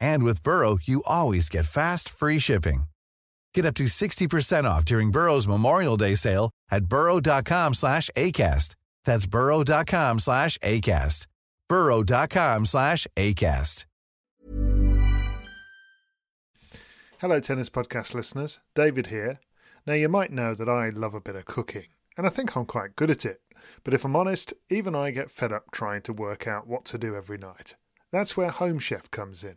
[SPEAKER 8] And with Burrow, you always get fast, free shipping. Get up to 60% off during Burrow's Memorial Day sale at burrow.com slash ACAST. That's burrow.com slash ACAST. burrow.com slash ACAST.
[SPEAKER 9] Hello, Tennis Podcast listeners. David here. Now, you might know that I love a bit of cooking, and I think I'm quite good at it. But if I'm honest, even I get fed up trying to work out what to do every night. That's where Home Chef comes in.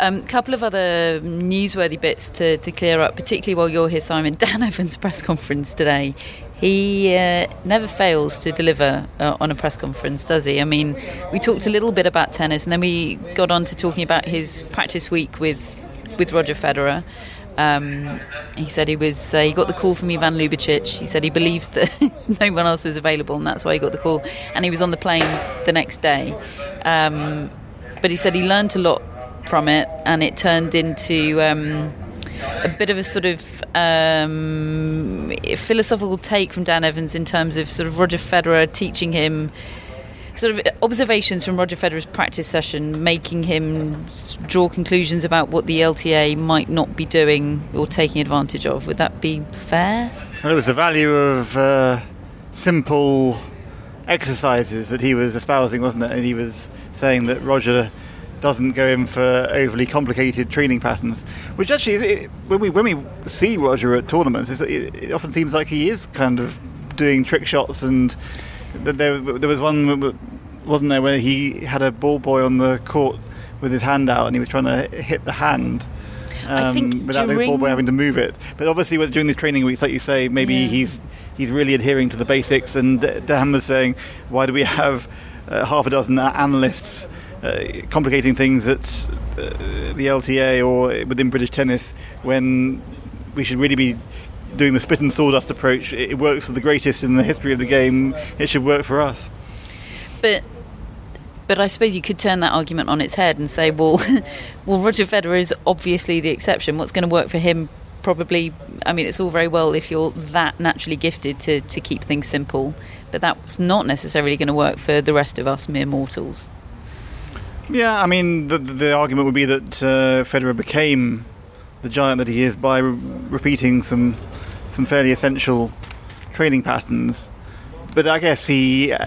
[SPEAKER 6] A um, couple of other newsworthy bits to, to clear up, particularly while you're here, Simon. Dan Evans' press conference today. He uh, never fails to deliver uh, on a press conference, does he? I mean, we talked a little bit about tennis, and then we got on to talking about his practice week with with Roger Federer. Um, he said he was uh, he got the call from Ivan Lubicic. He said he believes that no one else was available, and that's why he got the call. And he was on the plane the next day. Um, but he said he learned a lot from it, and it turned into um, a bit of a sort of um, philosophical take from Dan Evans in terms of sort of Roger Federer teaching him sort of observations from Roger Federer's practice session, making him draw conclusions about what the LTA might not be doing or taking advantage of. Would that be fair?
[SPEAKER 7] Well, it was the value of uh, simple exercises that he was espousing, wasn't it? And he was saying that Roger doesn't go in for overly complicated training patterns. Which actually, is, it, when we when we see Roger at tournaments, it, it, often seems like he is kind of doing trick shots. And there, there was one, wasn't there, where he had a ball boy on the court with his hand out, and he was trying to hit the hand.
[SPEAKER 6] Um,
[SPEAKER 7] without
[SPEAKER 6] during...
[SPEAKER 7] the ball boy having to move it, but obviously during the training weeks, like you say, maybe yeah. he's he's really adhering to the basics. And Dan was saying, why do we have uh, half a dozen analysts uh, complicating things at uh, the LTA or within British tennis when we should really be doing the spit and sawdust approach. It works for the greatest in the history of the game. It should work for us.
[SPEAKER 6] But but I suppose you could turn that argument on its head and say, well, well, Roger Federer is obviously the exception. What's going to work for him? Probably, I mean, it's all very well if you're that naturally gifted to, to keep things simple, but that's not necessarily going to work for the rest of us mere mortals.
[SPEAKER 7] Yeah, I mean, the, the argument would be that uh, Federer became the giant that he is by re- repeating some some fairly essential training patterns. But I guess he uh,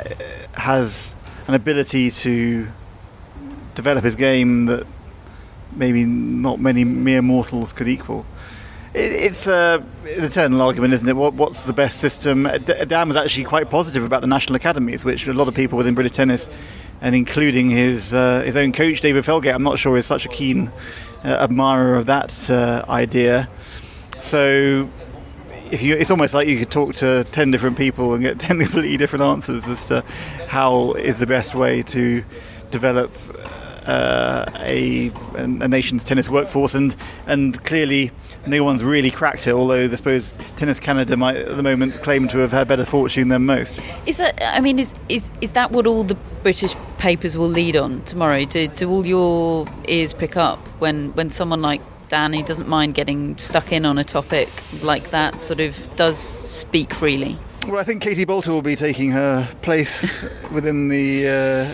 [SPEAKER 7] has an ability to develop his game that maybe not many mere mortals could equal. It, it's uh, an eternal argument, isn't it? What, what's the best system? Dan was actually quite positive about the national academies, which a lot of people within British tennis and including his uh, his own coach David Felgate. I'm not sure is such a keen uh, admirer of that uh, idea. So. If you, it's almost like you could talk to ten different people and get ten completely different answers as to how is the best way to develop uh, a, a nation's tennis workforce, and and clearly no one's really cracked it. Although I suppose Tennis Canada might at the moment claim to have had better fortune than most.
[SPEAKER 6] Is that? I mean, is is is that what all the British papers will lead on tomorrow? Do do all your ears pick up when when someone like Dan, who doesn't mind getting stuck in on a topic like that, sort of does speak freely?
[SPEAKER 7] Well, I think Katie Boulter will be taking her place within the uh,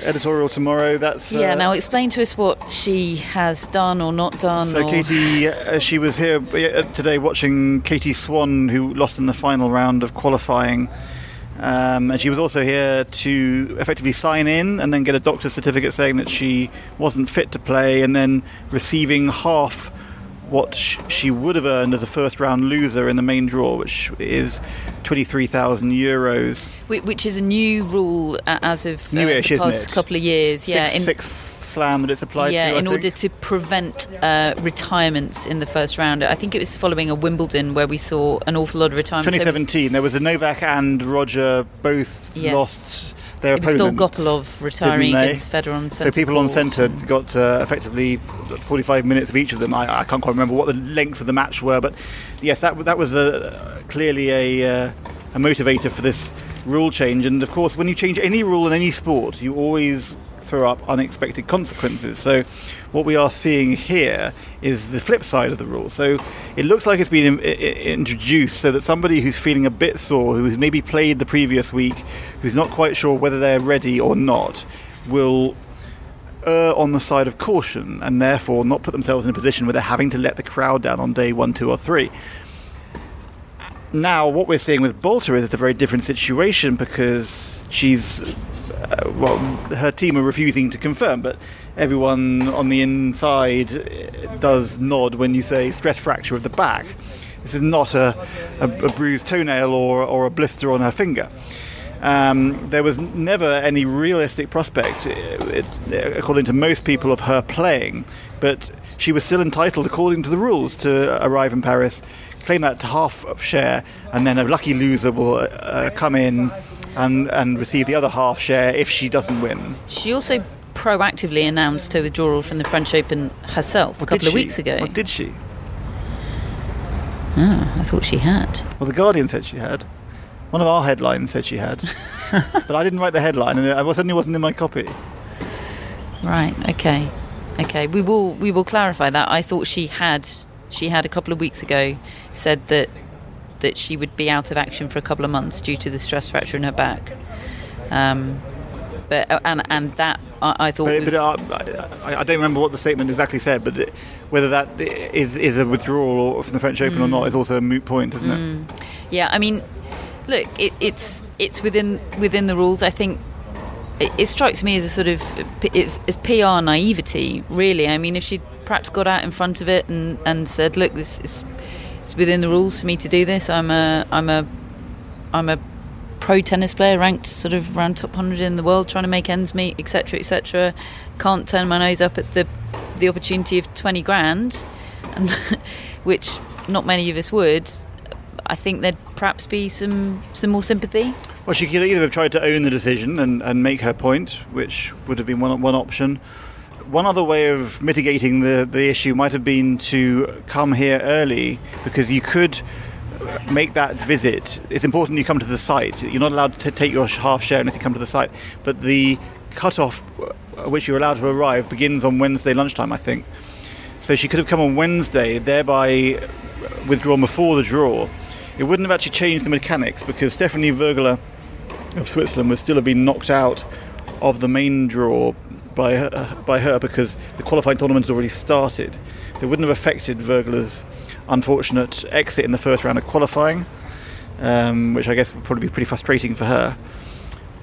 [SPEAKER 7] editorial tomorrow. That's
[SPEAKER 6] uh, yeah. Now, explain to us what she has done or not done.
[SPEAKER 7] So,
[SPEAKER 6] or...
[SPEAKER 7] Katie, uh, she was here uh, today watching Katie Swan, who lost in the final round of qualifying. Um, and she was also here to effectively sign in and then get a doctor's certificate saying that she wasn't fit to play, and then receiving half what she would have earned as a first round loser in the main draw, which is 23,000 euros.
[SPEAKER 6] Which is a new rule as of
[SPEAKER 7] uh,
[SPEAKER 6] the past couple of years.
[SPEAKER 7] Six,
[SPEAKER 6] yeah,
[SPEAKER 7] in, sixth slam that it's applied
[SPEAKER 6] yeah,
[SPEAKER 7] to.
[SPEAKER 6] in
[SPEAKER 7] I
[SPEAKER 6] order to prevent uh, retirements in the first round. I think it was following a Wimbledon where we saw an awful lot of retirements.
[SPEAKER 7] 2017, was, there was a Novak and Roger both
[SPEAKER 6] yes.
[SPEAKER 7] lost their
[SPEAKER 6] it
[SPEAKER 7] opponents.
[SPEAKER 6] was Dolgopolov retiring against Federer on
[SPEAKER 7] So people on centre got uh, effectively 45 minutes of each of them. I, I, can't quite remember what the lengths of the match were, but yes, that that was clearly a, uh, a motivator for this rule change. And of course, when you change any rule in any sport, you always throw up unexpected consequences. So, what we are seeing here is the flip side of the rule. So, it looks like it's been introduced so that somebody who's feeling a bit sore, who's maybe played the previous week, who's not quite sure whether they're ready or not, will err on the side of caution and therefore not put themselves in a position where they're having to let the crowd down on day one, two, or three. Now, what we're seeing with Boulter is it's a very different situation because she's, uh, well, her team are refusing to confirm, but everyone on the inside uh, does nod when you say stress fracture of the back. This is not a, a, a bruised toenail or, or a blister on her finger. Um, there was never any realistic prospect, uh, according to most people, of her playing, but she was still entitled, according to the rules, to arrive in Paris, claim that half of share, and then a lucky loser will uh, come in and, and receive the other half share if she doesn't win.
[SPEAKER 6] She also proactively announced her withdrawal from the French Open herself a couple of weeks ago.
[SPEAKER 7] What did she?
[SPEAKER 6] Oh, I thought she had.
[SPEAKER 7] Well, The Guardian said she had. One of our headlines said she had. but I didn't write the headline, and it certainly wasn't in my copy.
[SPEAKER 6] Right. Okay. Okay. We will. We will clarify that. I thought she had. She had a couple of weeks ago said that that she would be out of action for a couple of months due to the stress fracture in her back. Um, but uh, and and that I, I thought
[SPEAKER 7] But,
[SPEAKER 6] was.
[SPEAKER 7] but uh, I, I don't remember what the statement exactly said, but it, whether that is is a withdrawal or from the French Open or
[SPEAKER 6] Mm.
[SPEAKER 7] not is also a moot point, isn't it?
[SPEAKER 6] Mm. Yeah, I mean, look, it, it's it's within within the rules. I think it, it strikes me as a sort of it's, it's PR naivety, really. I mean, if she perhaps got out in front of it and, and said, "Look, this is it's within the rules for me to do this. I'm a I'm a I'm a pro tennis player, ranked sort of around top hundred in the world, trying to make ends meet, etc., etc. Can't turn my nose up at the the opportunity of twenty grand, and which not many of us would. I think there'd perhaps be some some more sympathy.
[SPEAKER 7] Well, she could either have tried to own the decision and, and make her point, which would have been one, one option. One other way of mitigating the, the issue might have been to come here early because you could make that visit. It's important you come to the site. You're not allowed to take your half share unless you come to the site. But the cut-off uh, at which you're allowed to arrive begins on Wednesday lunchtime, I think. So she could have come on Wednesday, thereby withdrawn before the draw. It wouldn't have actually changed the mechanics because Stephanie Vögele of Switzerland would still have been knocked out of the main draw by her, by her because the qualifying tournament had already started. So it wouldn't have affected Vögele's unfortunate exit in the first round of qualifying, um, which I guess would probably be pretty frustrating for her.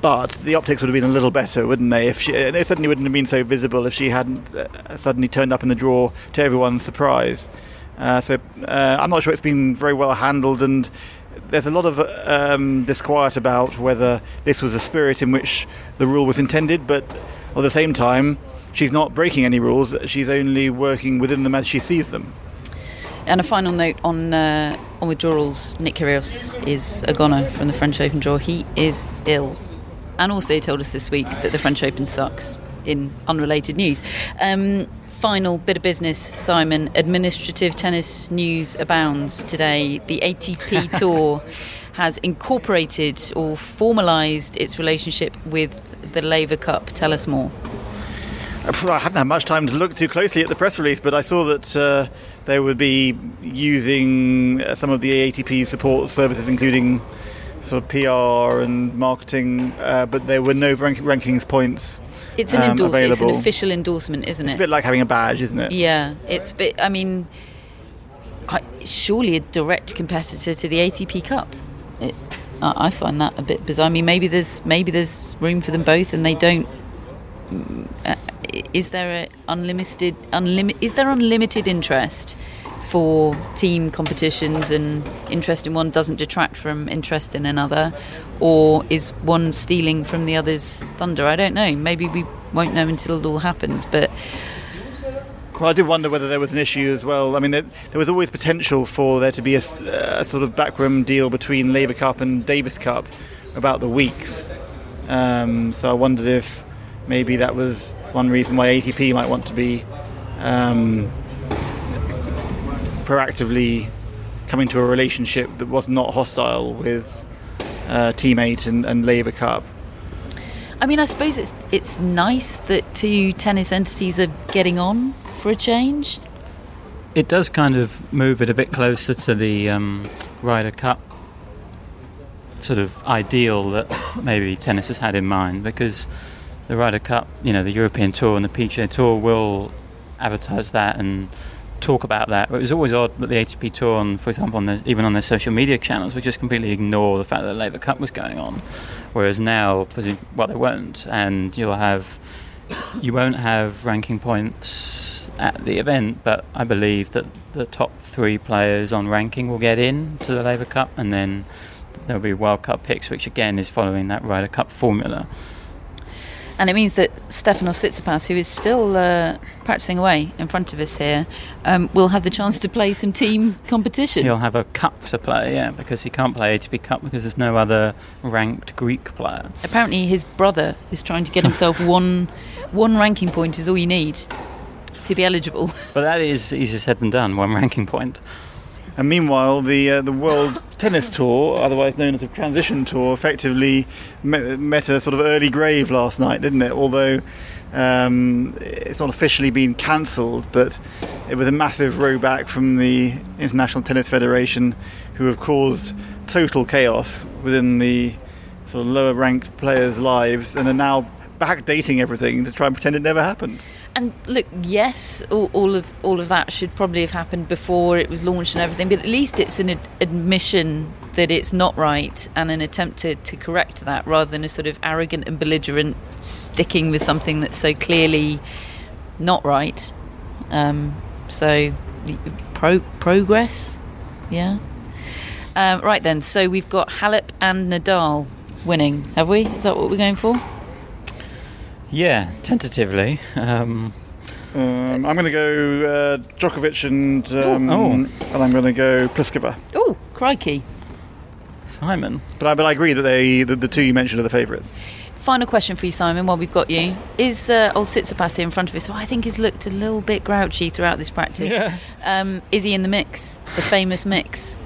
[SPEAKER 7] But the optics would have been a little better, wouldn't they? If she, it certainly wouldn't have been so visible if she hadn't uh, suddenly turned up in the draw to everyone's surprise. Uh, so uh, I'm not sure it's been very well handled, and there's a lot of um, disquiet about whether this was the spirit in which the rule was intended. But at the same time, she's not breaking any rules; she's only working within them as she sees them.
[SPEAKER 6] And a final note on uh, on withdrawals: Nick Kyrgios is a goner from the French Open draw. He is ill, and also told us this week that the French Open sucks. In unrelated news. Um, final bit of business, Simon. Administrative tennis news abounds today. The ATP Tour has incorporated or formalised its relationship with the Laver Cup. Tell us more.
[SPEAKER 7] I haven't had much time to look too closely at the press release, but I saw that uh, they would be using uh, some of the ATP support services, including sort of PR and marketing, uh, but there were no rank- rankings points.
[SPEAKER 6] It's an
[SPEAKER 7] um,
[SPEAKER 6] endorsement. It's an official endorsement, isn't it?
[SPEAKER 7] It's a bit like having a badge, isn't it?
[SPEAKER 6] Yeah, it's bit. I mean, I, surely a direct competitor to the ATP Cup. It, I find that a bit bizarre. I mean, maybe there's maybe there's room for them both, and they don't. mm, uh, Is there a unlimited unlimited? Is there unlimited interest for team competitions, and interest in one doesn't detract from interest in another, or is one stealing from the other's thunder? I don't know. Maybe we won't know until it all happens, but.
[SPEAKER 7] Well, I did wonder whether there was an issue as well. I mean, there, there was always potential for there to be a sort of backroom deal between Laver Cup and Davis Cup about the weeks. Um, so I wondered if maybe that was one reason why ATP might want to be um, proactively coming to a relationship that was not hostile with uh, Team8 and, and Laver Cup.
[SPEAKER 6] I mean, I suppose it's it's nice that two tennis entities are getting on for a change.
[SPEAKER 5] It does kind of move it a bit closer to the um, Ryder Cup sort of ideal that maybe tennis has had in mind because the Ryder Cup, you know, the European Tour and the PGA Tour will advertise that and talk about that. But it was always odd that the ATP Tour, on, for example, on the, even on their social media channels, would just completely ignore the fact that the Laver Cup was going on. Whereas now, well, they won't, and you'll have you won't have ranking points at the event, but I believe that the top three players on ranking will get in to the Laver Cup, and then there'll be World Cup picks, which again is following that Ryder Cup formula.
[SPEAKER 6] And it means that Stefanos Tsitsipas, who is still uh, practicing away in front of us here, um, will have the chance to play some team competition.
[SPEAKER 5] He'll have a cup to play, yeah, because he can't play ATP Cup because there's no other ranked Greek player.
[SPEAKER 6] Apparently, his brother is trying to get himself one one ranking point is all you need to be eligible.
[SPEAKER 5] But that is easier said than done. One ranking point.
[SPEAKER 7] And meanwhile, the uh, the World Tennis Tour, otherwise known as the Transition Tour, effectively met, met, a sort of early grave last night, didn't it? Although um, it's not officially been cancelled, but it was a massive rowback from the International Tennis Federation, who have caused total chaos within the sort of lower ranked players' lives and are now backdating everything to try and pretend it never happened.
[SPEAKER 6] And look, yes, all, all, of all of that should probably have happened before it was launched and everything, but at least it's an ad- admission that it's not right and an attempt to, to correct that rather than a sort of arrogant and belligerent sticking with something that's so clearly not right. Um, so, pro- progress, yeah. Um, right then, so we've got Halep and Nadal winning, have we? Is that what we're going for?
[SPEAKER 5] Yeah, tentatively. Um,
[SPEAKER 7] um, I'm going to go uh, Djokovic and um, oh. and I'm going to go Pliskova.
[SPEAKER 6] Oh, crikey!
[SPEAKER 5] Simon.
[SPEAKER 7] But I, but I agree that they the, the two you mentioned are the favourites.
[SPEAKER 6] Final question for you, Simon, while we've got you. Is uh, old Tsitsipas in front of us, who I think has looked a little bit grouchy throughout this practice?
[SPEAKER 7] Yeah.
[SPEAKER 6] Um, is he in the mix, the famous mix?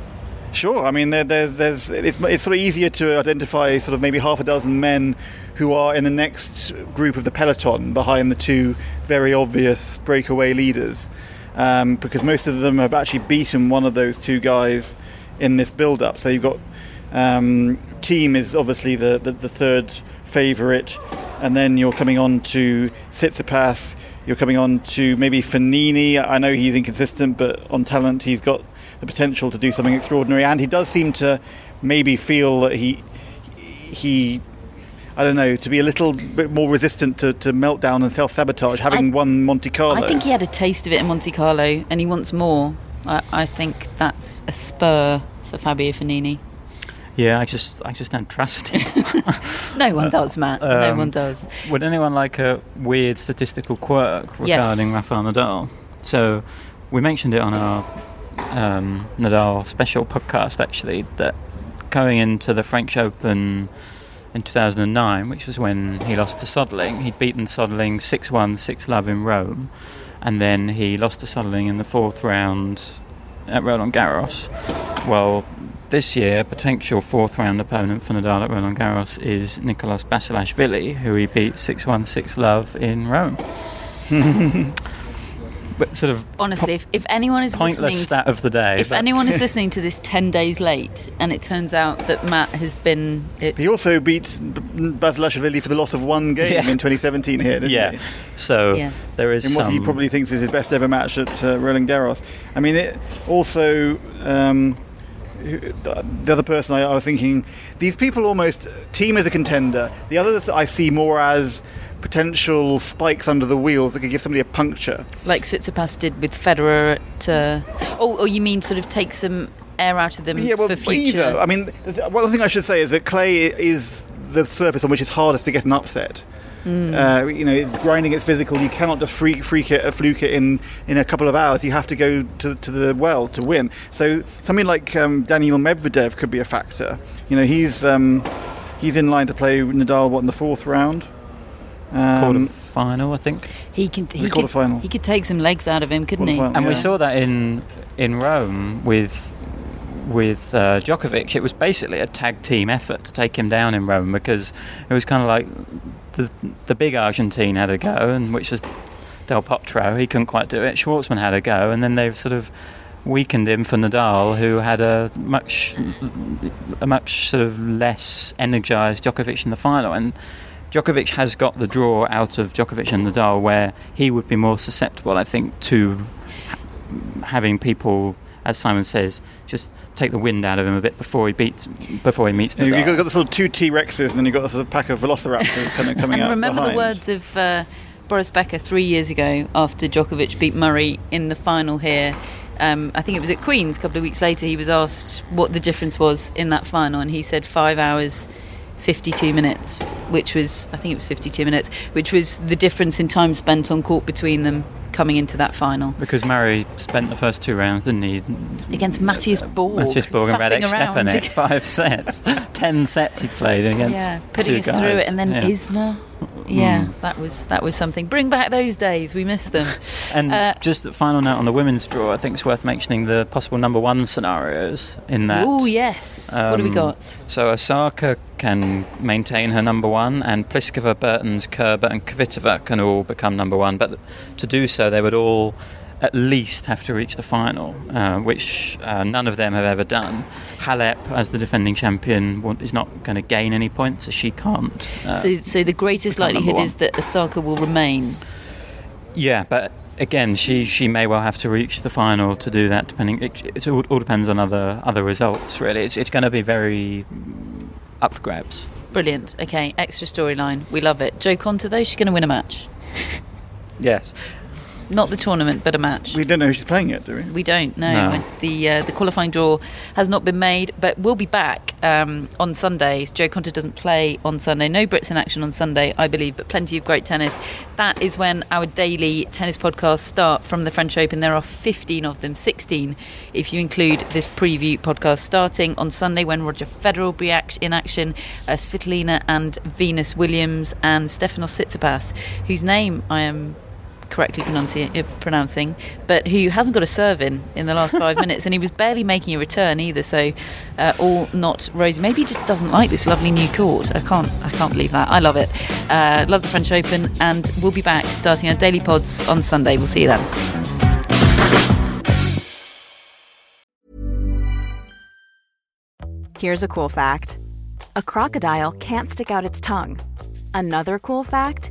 [SPEAKER 7] Sure. I mean, there, there's, there's, it's, it's sort of easier to identify sort of maybe half a dozen men who are in the next group of the peloton behind the two very obvious breakaway leaders, um, because most of them have actually beaten one of those two guys in this build-up. So you've got um, Thiem is obviously the, the, the third favourite, and then you're coming on to Tsitsipas. You're coming on to maybe Fognini. I know he's inconsistent, but on talent he's got the potential to do something extraordinary, and he does seem to maybe feel that he he I don't know, to be a little bit more resistant to, to meltdown and self sabotage, having I, won Monte Carlo.
[SPEAKER 6] I think he had a taste of it in Monte Carlo and he wants more. I, I think that's a spur for Fabio Fognini.
[SPEAKER 5] Yeah, I just I just don't trust him.
[SPEAKER 6] no one does, Matt. Um, no one does.
[SPEAKER 5] Would anyone like a weird statistical quirk regarding yes. Rafael Nadal? So we mentioned it on our um, Nadal special podcast actually that going into the French Open in 2009, which was when he lost to Soderling. He'd beaten Soderling 6 1, 6 love in Rome, and then he lost to Soderling in the fourth round at Roland Garros. Well, this year, potential fourth round opponent for Nadal at Roland Garros is Nicolas Basilashvili, who he beat 6 1, 6 love in Rome. but sort of
[SPEAKER 6] honestly, if, if anyone is
[SPEAKER 5] pointless
[SPEAKER 6] listening,
[SPEAKER 5] stat of the day.
[SPEAKER 6] If anyone is listening to this ten days late, and it turns out that Matt has been, it,
[SPEAKER 7] he also beat Basilashvili for the loss of one game yeah. in 2017 here. yeah,
[SPEAKER 5] he? so yes. there is
[SPEAKER 7] in what he probably thinks is his best ever match at uh, Roland Garros. I mean, it also. Um, the other person I, I was thinking, these people almost team as a contender. The others I see more as potential spikes under the wheels that could give somebody a puncture.
[SPEAKER 6] Like Tsitsipas did with Federer at. Uh, oh, oh, you mean sort of take some air out of them
[SPEAKER 7] yeah, well,
[SPEAKER 6] for future?
[SPEAKER 7] Either. I mean, one thing I should say is that clay is the surface on which it's hardest to get an upset. Mm. Uh, you know, it's grinding, it's physical. You cannot just freak, freak it, fluke it in, in a couple of hours. You have to go to, to the well to win. So something like um, Daniil Medvedev could be a factor. You know, he's um, he's in line to play Nadal what in the fourth round.
[SPEAKER 5] Um, quarter final, I think.
[SPEAKER 6] He can. He could, final. he could take some legs out of him, couldn't he?
[SPEAKER 5] And yeah. we saw that in in Rome with with uh, Djokovic. It was basically a tag team effort to take him down in Rome because it was kind of like the the big Argentine had a go, and which was Del Potro. He couldn't quite do it. Schwartzman had a go, and then they've sort of weakened him for Nadal, who had a much a much sort of less energised Djokovic in the final, and Djokovic has got the draw out of Djokovic and Nadal, where he would be more susceptible, I think, to having people, as Simon says, just take the wind out of him a bit before he beats, before he meets
[SPEAKER 7] You
[SPEAKER 5] Nadal.
[SPEAKER 7] You've got, got the sort of two T Rexes, and then you've got the sort of pack of Velociraptors kind of coming
[SPEAKER 6] and
[SPEAKER 7] out.
[SPEAKER 6] remember
[SPEAKER 7] behind.
[SPEAKER 6] the words of uh, Boris Becker three years ago after Djokovic beat Murray in the final here. Um, I think it was at Queen's a couple of weeks later. He was asked what the difference was in that final, and he said five hours. 52 minutes, which was, I think it was 52 minutes, which was the difference in time spent on court between them coming into that final.
[SPEAKER 5] Because Murray spent the first two rounds, didn't he?
[SPEAKER 6] Against Mathias uh,
[SPEAKER 5] Bourgue. Mathias Bourgue
[SPEAKER 6] and
[SPEAKER 5] Radek. Stepanek, five sets. Ten sets he played against
[SPEAKER 6] yeah, putting
[SPEAKER 5] two
[SPEAKER 6] us through it, and then
[SPEAKER 5] Yeah.
[SPEAKER 6] Isner. Yeah,
[SPEAKER 5] Mm.
[SPEAKER 6] that was that was something. Bring back those days. We miss them.
[SPEAKER 5] And
[SPEAKER 6] Uh,
[SPEAKER 5] just the final note on the women's draw, I think it's worth mentioning the possible number one scenarios in that.
[SPEAKER 6] Oh yes. what do we
[SPEAKER 5] Um,
[SPEAKER 6] got?
[SPEAKER 5] So Osaka can maintain her number one, and Pliskova, Bertens, Kerber, and Kvitova can all become number one. But to do so, they would all at least have to reach the final, uh, which uh, none of them have ever done. Halep, as the defending champion, is not going to gain any points, so she can't. uh,
[SPEAKER 6] so, so the greatest likelihood is that Osaka will remain.
[SPEAKER 5] Yeah, but again, she, she may well have to reach the final to do that. Depending, it, it all, all depends on other other results. Really, it's it's going to be very mm, up for grabs.
[SPEAKER 6] Brilliant. Okay, extra storyline. We love it. Jo Konta though, she's going to win a match.
[SPEAKER 5] Yes.
[SPEAKER 6] Not the tournament, but a match.
[SPEAKER 7] We don't know who she's playing yet, do we?
[SPEAKER 6] We don't know.
[SPEAKER 5] No.
[SPEAKER 6] The uh, the qualifying draw has not been made, but we'll be back um, on Sundays. Jo Konta doesn't play on Sunday. No Brits in action on Sunday, I believe, but plenty of great tennis. That is when our daily tennis podcasts start from the French Open. There are 15 of them, 16 if you include this preview podcast starting on Sunday when Roger Federer will be in action, uh, Svitolina and Venus Williams and Stefanos Tsitsipas, whose name I am correctly pronunci- uh, pronouncing, but who hasn't got a serve in in the last five minutes, and he was barely making a return either. So, uh, all not rosy. Maybe he just doesn't like this lovely new court. I can't, I can't believe that. I love it. Uh, love the French Open, and we'll be back starting our daily pods on Sunday. We'll see you then.
[SPEAKER 10] Here's a cool fact a crocodile can't stick out its tongue. Another cool fact